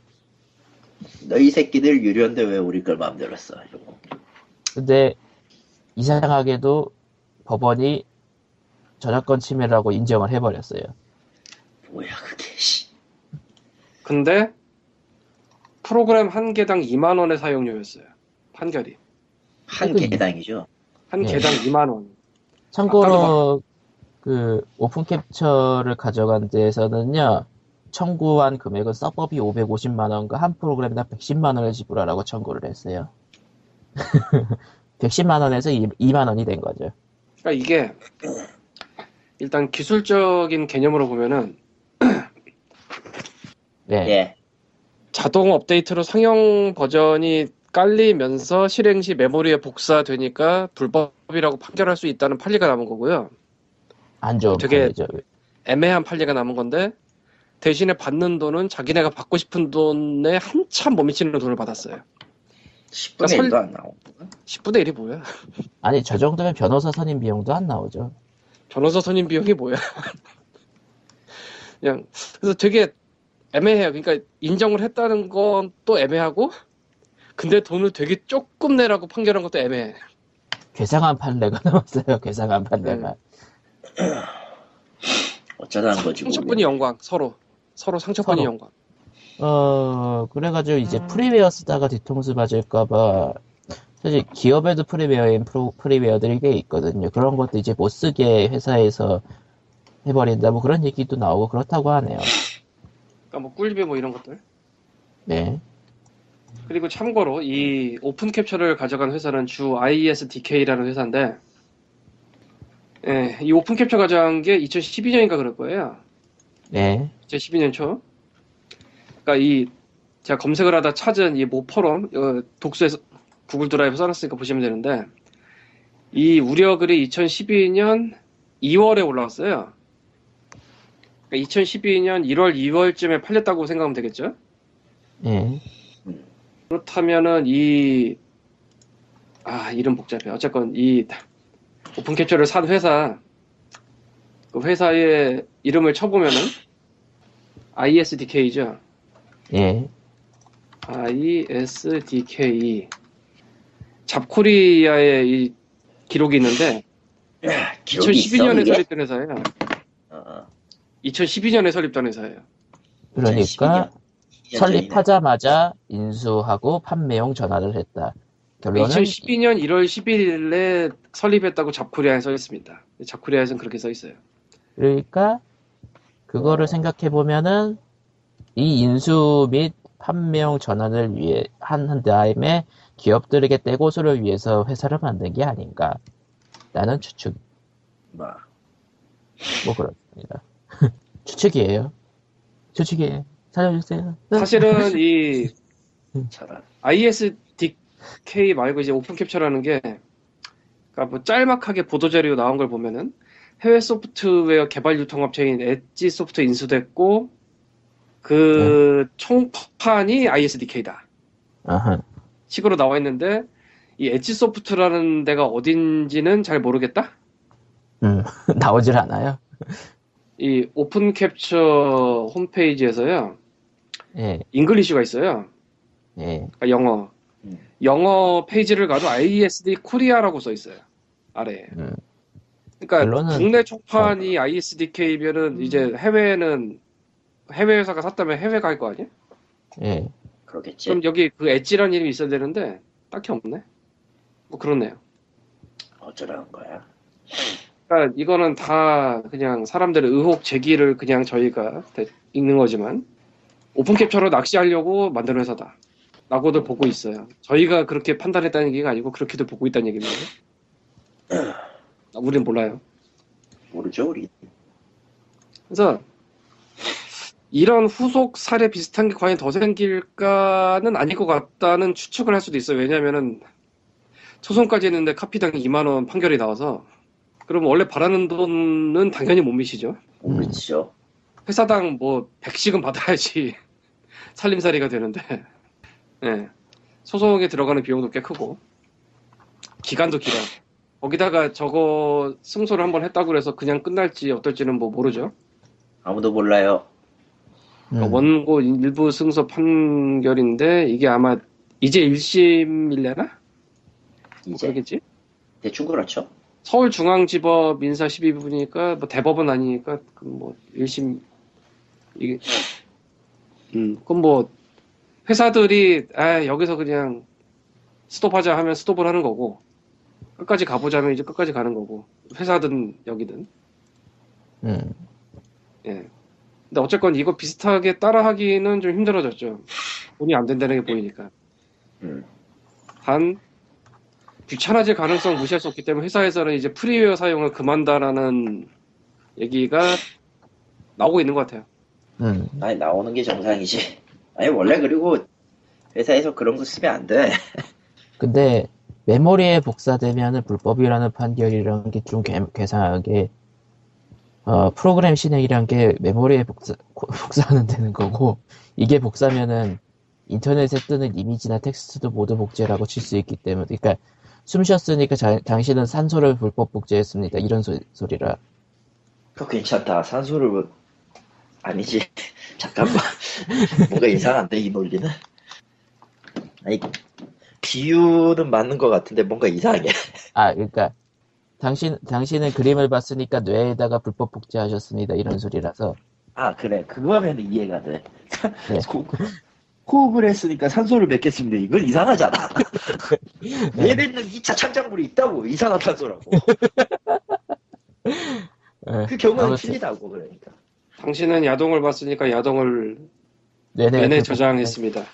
너희 새끼들 유료인데 왜 우리 걸 마음대로 써. 이러고. 근데 이상하게도 법원이 저작권 침해라고 인정을 해버렸어요. 뭐야, 그게, 씨. 근데 프로그램 한 개당 2만 원의 사용료였어요. 판결이. 한 개당이죠. 한 예. 개당 2만 원. 참고로 그 오픈 캡처를 가져간 데에서는요. 청구한 금액은 서버비 550만 원과 한 프로그램당 110만 원을 지불하라고 청구를 했어요. (laughs) 110만 원에서 2, 만 원이 된 거죠. 그러니까 이게 일단 기술적인 개념으로 보면은 네. 예. 자동 업데이트로 상용 버전이 깔리면서 실행 시 메모리에 복사되니까 불법이라고 판결할 수 있다는 판례가 남은 거고요. 안 좋은 되게- 판이죠. 애매한 판례가 남은 건데 대신에 받는 돈은 자기네가 받고 싶은 돈에 한참 못 미치는 돈을 받았어요. 10분의 설- 1도 안 나오고. 10분의 1이 뭐야? (laughs) 아니 저 정도면 변호사 선임 비용도 안 나오죠. 변호사 선임 비용이 뭐야? (laughs) 그냥 그래서 되게 애매해요. 그러니까 인정을 했다는 건 또 애매하고 근데 돈을 되게 조금 내라고 판결한 것도 애매해. 괴상한 판례가 (laughs) 나왔어요. 괴상한 판례가. (clears throat) 어쩌다는 거지. 상처뿐이 영광 서로 서로 상처뿐이 서로. 영광. 어 그래가지고 이제 프리웨어 쓰다가 뒤통수 맞을까봐 사실 기업에도 프리웨어인 프로, 프리웨어들이 꽤 있거든요. 그런 것도 이제 못 쓰게 회사에서 해버린다 뭐 그런 얘기도 나오고 그렇다고 하네요. 그러니까 뭐 꿀뷰 뭐 이런 것들. 네. 그리고 참고로 이 오픈 캡처를 가져간 회사는 주 ISDK라는 회사인데, 예, 이 오픈 캡처 가져간 게 2012년인가 그럴 거예요. 네. 2012년 초. 그러니까 이 제가 검색을 하다 찾은 이 모포럼 어, 독서에서 구글 드라이브 써놨으니까 보시면 되는데 이 우려글이 2012년 2월에 올라왔어요. 그러니까 2012년 1월, 2월쯤에 팔렸다고 생각하면 되겠죠? 네. 그렇다면은 이, 아, 이름 복잡해. 어쨌건 이 오픈 캡처를 산 회사, 그 회사의 이름을 쳐보면은 ISDK죠. 예. ISDK. 잡코리아의 이 기록이 있는데, 기록이 있어, 2012년에 그게? 설립된 회사예요. 어, 어. 2012년에 설립된 회사예요. 그러니까 2012년 설립하자마자 인수하고 판매용 전환을 했다. 결론은 2012년 1월 11일에 설립했다고 잡코리아에 써 있습니다. 잡코리아에서는 그렇게 써 있어요. 그러니까 그거를 생각해 보면은 이 인수 및 판매용 전환을 위해 한, 한 다음에 기업들에게 떼고소를 위해서 회사를 만든 게 아닌가. 라는 추측, 뭐, 뭐 그렇습니다. (laughs) 추측이에요. 추측이에요. 살려주세요. 사실은 (laughs) 이 저런. ISDK 말고 이제 오픈 캡처라는 게, 그러니까 뭐 짤막하게 보도 자료 나온 걸 보면은 해외 소프트웨어 개발 유통업체인 엣지 소프트 인수됐고 그 총판이 ISDK다. 아하. 식으로 나와 있는데 이 엣지 소프트라는 데가 어딘지는 잘 모르겠다. 음, (laughs) 나오질 않아요. 이 오픈 캡처 홈페이지에서요 예, English가 있어요. 예. 그러니까 영어. 음. 영어 페이지를 가도 ISD 코리아라고 써 있어요. 아래에. 음. 그러니까 결론은- 국내 총판이 ISDK면은 이제 해외는 해외 회사가 샀다면 해외 갈 거 아니야? 예. 그러겠지. 그럼 여기 그 엣지라는 이름이 있어야 되는데 딱히 없네. 뭐 그렇네요. 어쩌라는 거야. 그러니까 이거는 다 그냥 사람들의 의혹 제기를 그냥 저희가 대- 읽는 거지만 오픈 캡처로 낚시하려고 만든 회사다. 라고들 보고 있어요. 저희가 그렇게 판단했다는 얘기가 아니고 그렇게들 보고 있다는 얘기입니다. 아, 우린 몰라요. 모르죠, 우리. 그래서 이런 후속 사례 비슷한 게 과연 더 생길까는 아닐 것 같다는 추측을 할 수도 있어요. 왜냐면은 소송까지 했는데 카피당 2만 원 판결이 나와서 그럼 원래 바라는 돈은 당연히 못 미시죠. 모르죠. 회사당 뭐 100씩은 받아야지 (laughs) 살림살이가 되는데 예. 소송에 들어가는 비용도 꽤 크고 기간도 길어. 거기다가 저거 승소를 한번 했다고 그래서 그냥 끝날지 어떨지는 뭐 모르죠. 아무도 몰라요. 음, 그러니까 원고 일부 승소 판결인데 이게 아마 이제 1심일래나? 뭐 이제 그러겠지? 대충 그렇죠. 서울중앙지법 민사 12부니까 뭐 대법원 아니니까 그 뭐 1심 이게 음 그럼 뭐 회사들이 아 여기서 그냥 스톱하자 하면 스톱을 하는 거고 끝까지 가보자면 이제 끝까지 가는 거고 회사든 여기든 음. 예. 근데 어쨌건 이거 비슷하게 따라하기는 좀 힘들어졌죠. 돈이 안 된다는 게 보이니까. 음. 단 귀찮아질 가능성 무시할 수 없기 때문에 회사에서는 이제 프리웨어 사용을 그만다라는 얘기가 나오고 있는 것 같아요. 음. 아니 나오는 게 정상이지. 아니 원래 그리고 회사에서 그런 거 쓰면 안 돼. 근데 메모리에 복사되면은 불법이라는 판결이라는 게 좀 괴상하게 어, 프로그램 실행이란 게 메모리에 복사, 고- (laughs) 복사하는 되는 거고 이게 복사면은 인터넷에 뜨는 이미지나 텍스트도 모두 복제라고 칠 수 있기 때문에 그러니까 숨 쉬었으니까 자- 당신은 산소를 불법 복제했습니다 이런 소, 소리라 그거 괜찮다. 산소를 뭐- 아니지. (laughs) 잠깐만. (laughs) 뭔가 이상한데, 이 논리는? 아니, 비유는 맞는 것 같은데 뭔가 이상해. (laughs) 아, 그러니까 당신 당신은 그림을 봤으니까 뇌에다가 불법 복제하셨습니다. 이런 소리라서. 아, 그래. 그거면 이해가 돼. 네. 호- 호흡을 했으니까 산소를 맺겠습니다. 이건 이상하잖아. (laughs) 네. 얘네는 2차 창작물이 있다고. 이산화탄소라고. 예, 그 경우는 틀리다고, 그러니까. 당신은 야동을 봤으니까 야동을 뇌내 내내 불법 저장했습니다.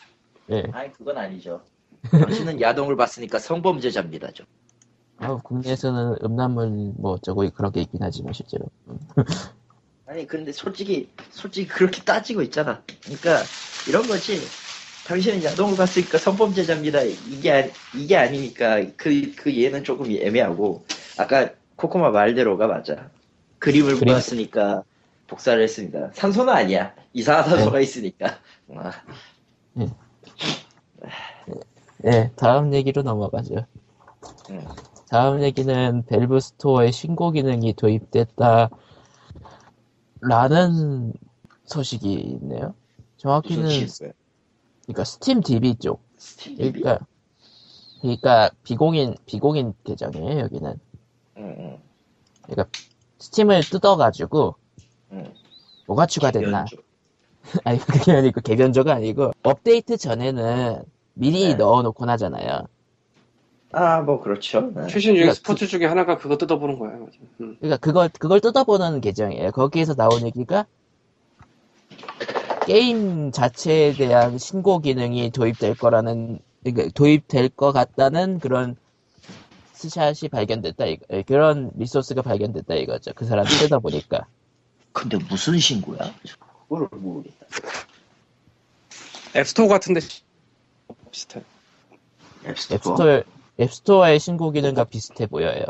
예. 아니, 그건 아니죠. 당신은 야동을 봤으니까 성범죄자입니다, 좀. 아, 국내에서는 음란물 뭐 어쩌고 그런 게 있긴 하지만 실제로. 아니 근데 솔직히 솔직히 그렇게 따지고 있잖아. 그러니까 이런 거지. 당신은 야동을 봤으니까 성범죄자입니다. 이게 아니- 이게 아니니까 그그 얘는 조금 애매하고 아까 코코마 말대로가 맞아. 그림을 그림- 봤으니까 복사를 했습니다. 산소는 아니야. 이산화탄소가 있으니까. 아, 예, 다음 얘기로 넘어가죠. 음. 다음 얘기는 밸브 스토어에 신고 기능이 도입됐다. 라는 소식이 있네요. 정확히는? 그러니까 스팀 DB 쪽. 스팀 DB? 그러니까, 그러니까 비공인, 비공인 계정이에요, 여기는. 응, 스팀을 뜯어가지고, 응, 응. 뭐가 추가됐나. 개변조. (laughs) 아니, 그게 아니고, 개변조가 아니고, 업데이트 전에는 미리 네. 넣어놓곤 하잖아요. 아, 뭐 그렇죠. 네. 최신 유행 그러니까 스포츠 중에 하나가 그거 뜯어보는. 맞아. 음. 그러니까 그걸 그걸 뜯어보는 계정이에요. 거기에서 나온 얘기가 게임 자체에 대한 신고 기능이 도입될 거라는 그러니까 도입될 것 같다는 그런 스샷이 발견됐다 이거 예, 그런 리소스가 발견됐다 이거죠. 그 사람 뜯어보니까 근데 무슨 신고야? 그걸 모르겠다. 앱스토어 같은데 비슷해. 앱스토어. 앱스토어 앱스토어의 신고 기능과 비슷해 보여요.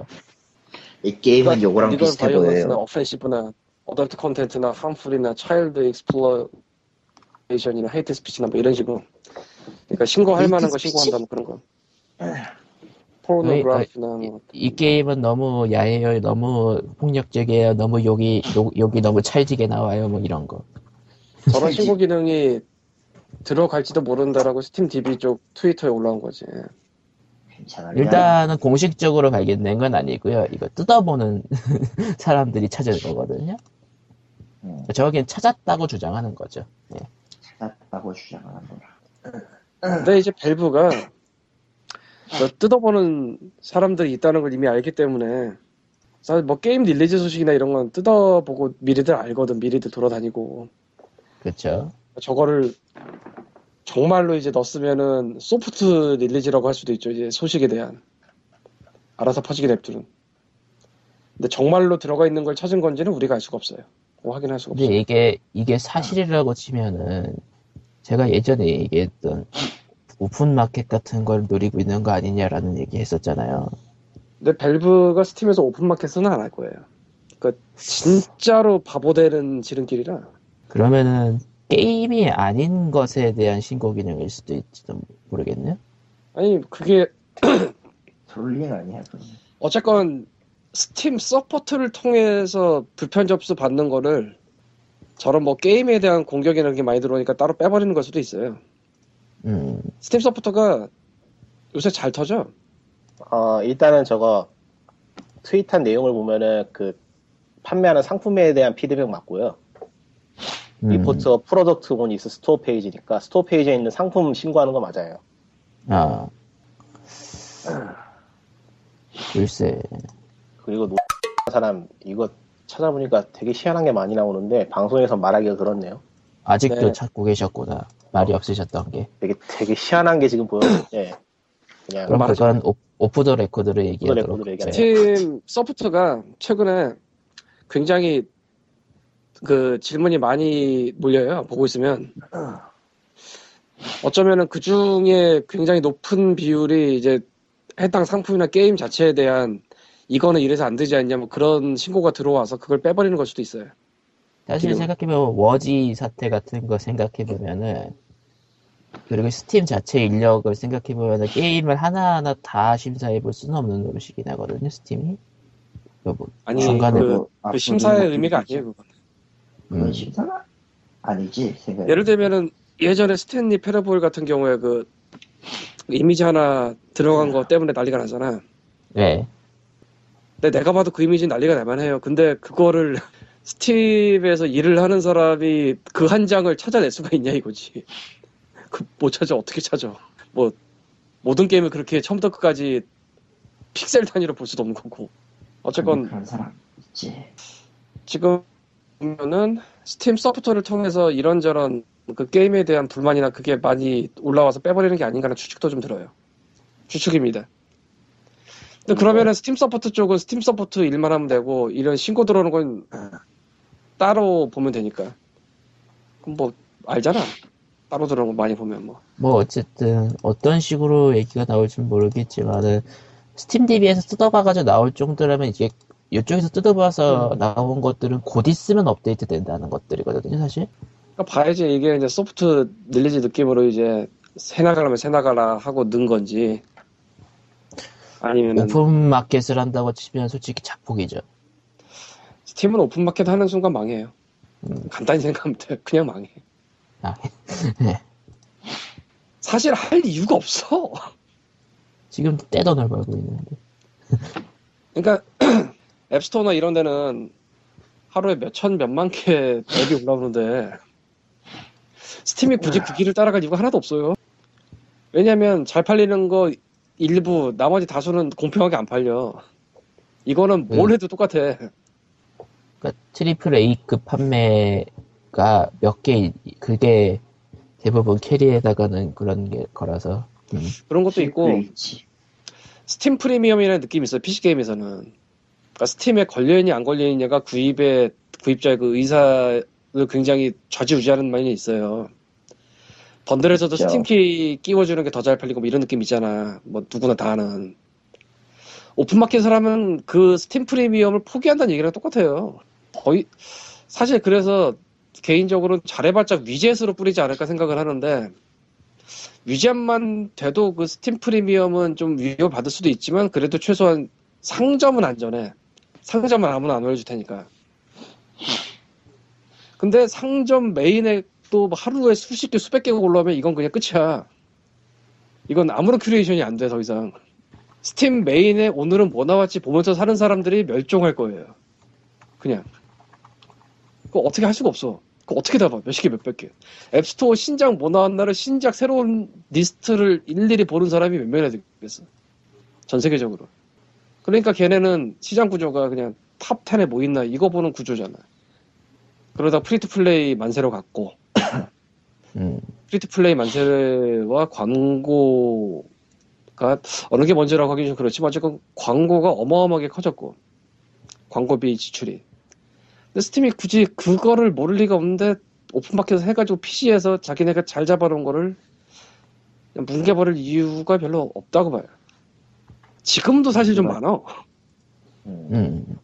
이 게임은 요거랑 비슷해 보여요. 오펜시브나 어덜트 컨텐츠나 함풀이나 차일드 익스플로레 이션이나 헤이트 스피치나 뭐 이런 식으로 그러니까 신고할 만한 거? 신고한다 뭐 그런 거 pornography나 뭐 이 게임은 너무 야해요, 너무 폭력적이에요, 너무 욕이 욕, 욕이 너무 찰지게 나와요, 뭐 이런 거. 저런 (laughs) 신고 기능이 들어갈지도 모른다라고 스팀 DB 쪽 트위터에 올라온 거지. 일단은 공식적으로 발견된 건 아니고요. 이거 뜯어보는 (laughs) 사람들이 찾은 거거든요. 음, 저긴 찾았다고 주장하는 거죠. 예. 찾았다고 주장하는 거라. 근데 이제 밸브가 저 뜯어보는 사람들이 있다는 걸 이미 알기 때문에 사실 뭐 게임 release 소식이나 이런 건 뜯어보고 미리들 알거든 미리들 돌아다니고 그렇죠. 저거를 정말로 이제 넣었으면은 soft release라고 할 수도 있죠 이제 소식에 대한 알아서 퍼지게 냅두는 근데 정말로 들어가 있는 걸 찾은 건지는 우리가 알 수가 없어요 확인할 수가 없어요 근데 이게 이게 사실이라고 치면은 제가 예전에 얘기했던 오픈 마켓 같은 걸 노리고 있는 거 아니냐라는 얘기 했었잖아요. 근데 밸브가 스팀에서 오픈 마켓은 안 할 거예요 그러니까 진짜로 바보 되는 지름길이라 그러면은 게임이 아닌 것에 대한 신고 기능일 수도 있지도 모르겠네요. 아니 그게 trolling 아니야, 그건. 어쨌건 스팀 서포트를 통해서 불편 접수 받는 거를 저런 뭐 게임에 대한 공격이라는 게 많이 들어오니까 따로 빼버리는 걸 수도 있어요. 음, 스팀 서포트가 요새 잘 터져. 어, 일단은 저거 트윗한 내용을 보면은 그 판매하는 상품에 대한 피드백 맞고요. 음. report product on its store page니까 스토어 페이지에 있는 상품 신고하는 거 맞아요. 아. 글쎄. 그리고 노 사람 이거 찾아보니까 되게 희한한 게 많이 나오는데 방송에서 말하기가 그렇네요. 아직도 네. 찾고 계셨구나. 말이 없으셨던 게. 되게 되게 희한한 게 지금 보여는데 (clears throat) 그냥 그럼. 그건 오, 오프 더 레코드로 얘기하도록. 하죠. 스팀 서포트가 최근에 굉장히 그 질문이 많이 몰려요. 보고 있으면. 어쩌면은 그 중에 굉장히 높은 비율이 이제 해당 상품이나 게임 자체에 대한 이거는 이래서 안 되지 않냐 뭐 그런 신고가 들어와서 그걸 빼버리는 걸 수도 있어요. 사실 지금- 생각해보면 WarZ 사태 같은 거 생각해보면은 그리고 스팀 자체 인력을 생각해보면은 게임을 하나하나 다 심사해볼 수는 없는 노릇이긴 하거든요 스팀이 그 뭐, 아니 중간에 그, 뭐 그 심사의 의미가 아니에요 그건. 그건 음, 심사가? 아니지 생각. 예를 들면은 예전에 Stanley Parable 같은 경우에 그 이미지 하나 들어간 거 때문에 난리가 나잖아. 네. 근데 내가 봐도 그 이미지 난리가 날만 해요. 근데 그거를 (laughs) 스팀에서 일을 하는 사람이 그 한 장을 찾아낼 수가 있냐 이거지. (laughs) 그 못 찾아 어떻게 찾아? 뭐 모든 게임을 그렇게 처음부터 끝까지 픽셀 단위로 볼 수도 없는 거고. 어쨌건 그런 사람 있지. 지금 보면은 스팀 서포트를 통해서 이런저런 그 게임에 대한 불만이나 그게 많이 올라와서 빼버리는 게 아닌가라는 추측도 좀 들어요. 추측입니다. 근데 그러면은 스팀 서포트 쪽은 스팀 서포트 일만 하면 되고 이런 신고 들어오는 건 따로 보면 되니까. 그럼 뭐 알잖아. 따로 들어오는 거 많이 보면 뭐. 뭐 어쨌든 어떤 식으로 얘기가 나올지 모르겠지만은 스팀 DB에서 뜯어봐가지고 나올 정도라면 이게 이쪽에서 뜯어봐서 나온 것들은 곧 있으면 업데이트 된다는 것들이거든요, 사실. 그러니까 봐야지 이게 이제 soft release 느낌으로 이제 새 나가려면 새 나가라 하고 넣은 건지 아니면은 오픈 마켓을 한다고 치면 솔직히 자폭이죠. 스팀은 오픈 마켓 하는 순간 망해요. 음. 간단히 생각하면 돼. 그냥 망해. 아, (laughs) 사실 할 이유가 없어. 지금 떼돈을 벌고 있는데. 그러니까 (clears throat) 앱스토어나 이런 데는 하루에 몇천 몇만 개 앱이 올라오는데 스팀이 굳이 그 길을 따라갈 이유가 하나도 없어요. 왜냐면 잘 팔리는 거 일부 나머지 다수는 공평하게 안 팔려. 이거는 뭘 음. 해도 똑같아. 그러니까 triple A급 판매가 몇 개, 그게 대부분 캐리에다가는 그런 게 거라서. 음. 그런 것도 있고. 스팀 프리미엄이라는 느낌이 있어요. PC 게임에서는. 그러니까 스팀에 걸려있냐 안 걸려있냐가 구입의 구입자의 그 의사를 굉장히 좌지우지하는 면이 있어요. 번들에서도 그렇죠. 스팀 키 끼워주는 게 더 잘 팔리고 뭐 이런 느낌 있잖아. 뭐 누구나 다 아는. 오픈마켓을 하면 그 스팀 프리미엄을 포기한다는 얘기랑 똑같아요. 거의 사실 그래서 개인적으로는 잘해봤자 위젯으로 뿌리지 않을까 생각을 하는데 위젯만 돼도 그 스팀 프리미엄은 좀 위협 받을 수도 있지만 그래도 최소한 상점은 안전해. 상점은 아무나 안 올려줄 테니까. 근데 상점 메인에 또 하루에 수십 개, 수백 개가 올라오면 이건 그냥 끝이야. 이건 아무런 큐레이션이 안 돼, 더 이상. 스팀 메인에 오늘은 뭐 나왔지 보면서 사는 사람들이 멸종할 거예요. 그냥. 그거 어떻게 할 수가 없어. 그거 어떻게 다 봐? 몇십 개, 몇백 개. 앱스토어 신작 뭐 나왔나를 신작 새로운 리스트를 일일이 보는 사람이 몇 명이나 되겠어. 전 세계적으로. 그러니까 걔네는 시장 구조가 그냥 top 10에 뭐 있나 이거 보는 구조잖아. 그러다 free to play 만세로 갔고 음. free to play 만세와 광고가 어느 게 먼저라고 하긴 좀 그렇지만 어쨌건 광고가 어마어마하게 커졌고 광고비 지출이 근데 스팀이 굳이 그거를 모를 리가 없는데 오픈마켓에서 해가지고 PC에서 자기네가 잘 잡아놓은 거를 뭉개버릴 이유가 별로 없다고 봐요 지금도 사실 좀 많아 음. 음.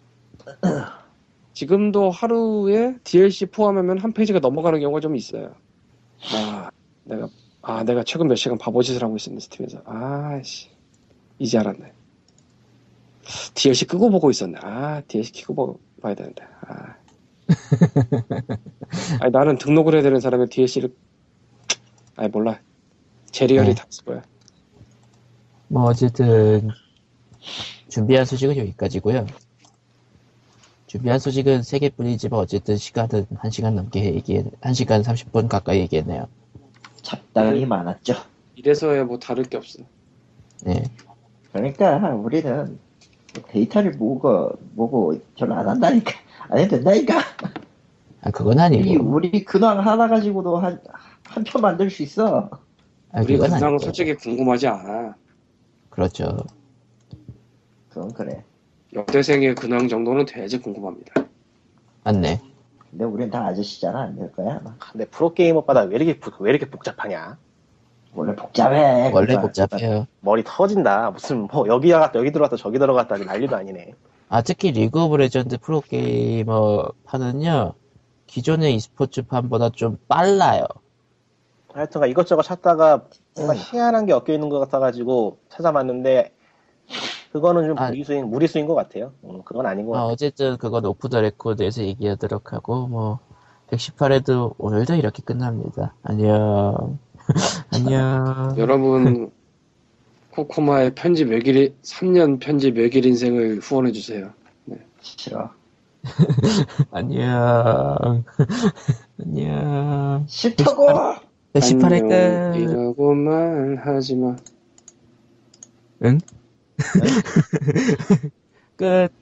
지금도 하루에 DLC 포함하면 한 페이지가 넘어가는 경우가 좀 있어요. 아, 내가, 아, 내가 최근 몇 시간 바보짓을 하고 있었네, 스팀에서. 아씨, 이제 알았네. DLC 끄고 보고 있었네. 아, DLC 켜고 보- 봐야 되는데. 아. (laughs) 아니, 나는 등록을 해야 되는 사람이 DLC를, 아니, 몰라. 제리얼이 네. 다쓸 거야. 뭐 어쨌든 준비한 소식은 여기까지고요. 준비한 소식은 세 개뿐이지만 어쨌든 시간은 1시간 넘게 얘기해 1시간 30분 가까이 얘기했네요. 잡담이 많았죠. 이래서야 뭐 다를 게 없어. 네. 그러니까 우리는 데이터를 모으고 모고 별로 안 한다니까 안 해도 된다니까. 아 그건 우리 아니고. 우리 근황 하나 가지고도 한 한 편 만들 수 있어. 아 우리 근황은 아니고. 솔직히 궁금하지 않아. 그렇죠. 그건 그래. 여대생의 근황 정도는 돼야지 궁금합니다. 맞네. 근데 우린 다 아저씨잖아 안 될 거야. 아마. 근데 프로게이머마다 왜 이렇게, 부- 왜 이렇게 복잡하냐? 원래 복잡해. 원래 그거. 복잡해요. 머리 터진다. 무슨, 뭐, 여기 나갔다, 여기 들어갔다, 저기 들어갔다, 난리도 아니네. 아 특히 리그 오브 레전드 프로게이머 판은요. 기존의 e스포츠 판보다 좀 빨라요. 하여튼간 이것저것 찾다가 뭔가 희한한 게 엮여 있는 것 같아가지고 찾아봤는데, 그거는 좀 아. 무리수인, 무리수인 것 같아요. 음, 그건 아닌 것 아, 같아요. 어쨌든 그건 오프 더 레코드에서 얘기하도록 하고 뭐 118회도 오늘도 이렇게 끝납니다. 안녕. (laughs) 안녕. 여러분 코코마의 편집 외길 3년 편집 외길 인생을 후원해 주세요. 싫어. (laughs) 안녕. (laughs) 안녕. 싫다고! 118회 끝. 이라고 말하지 마. (laughs) 끝.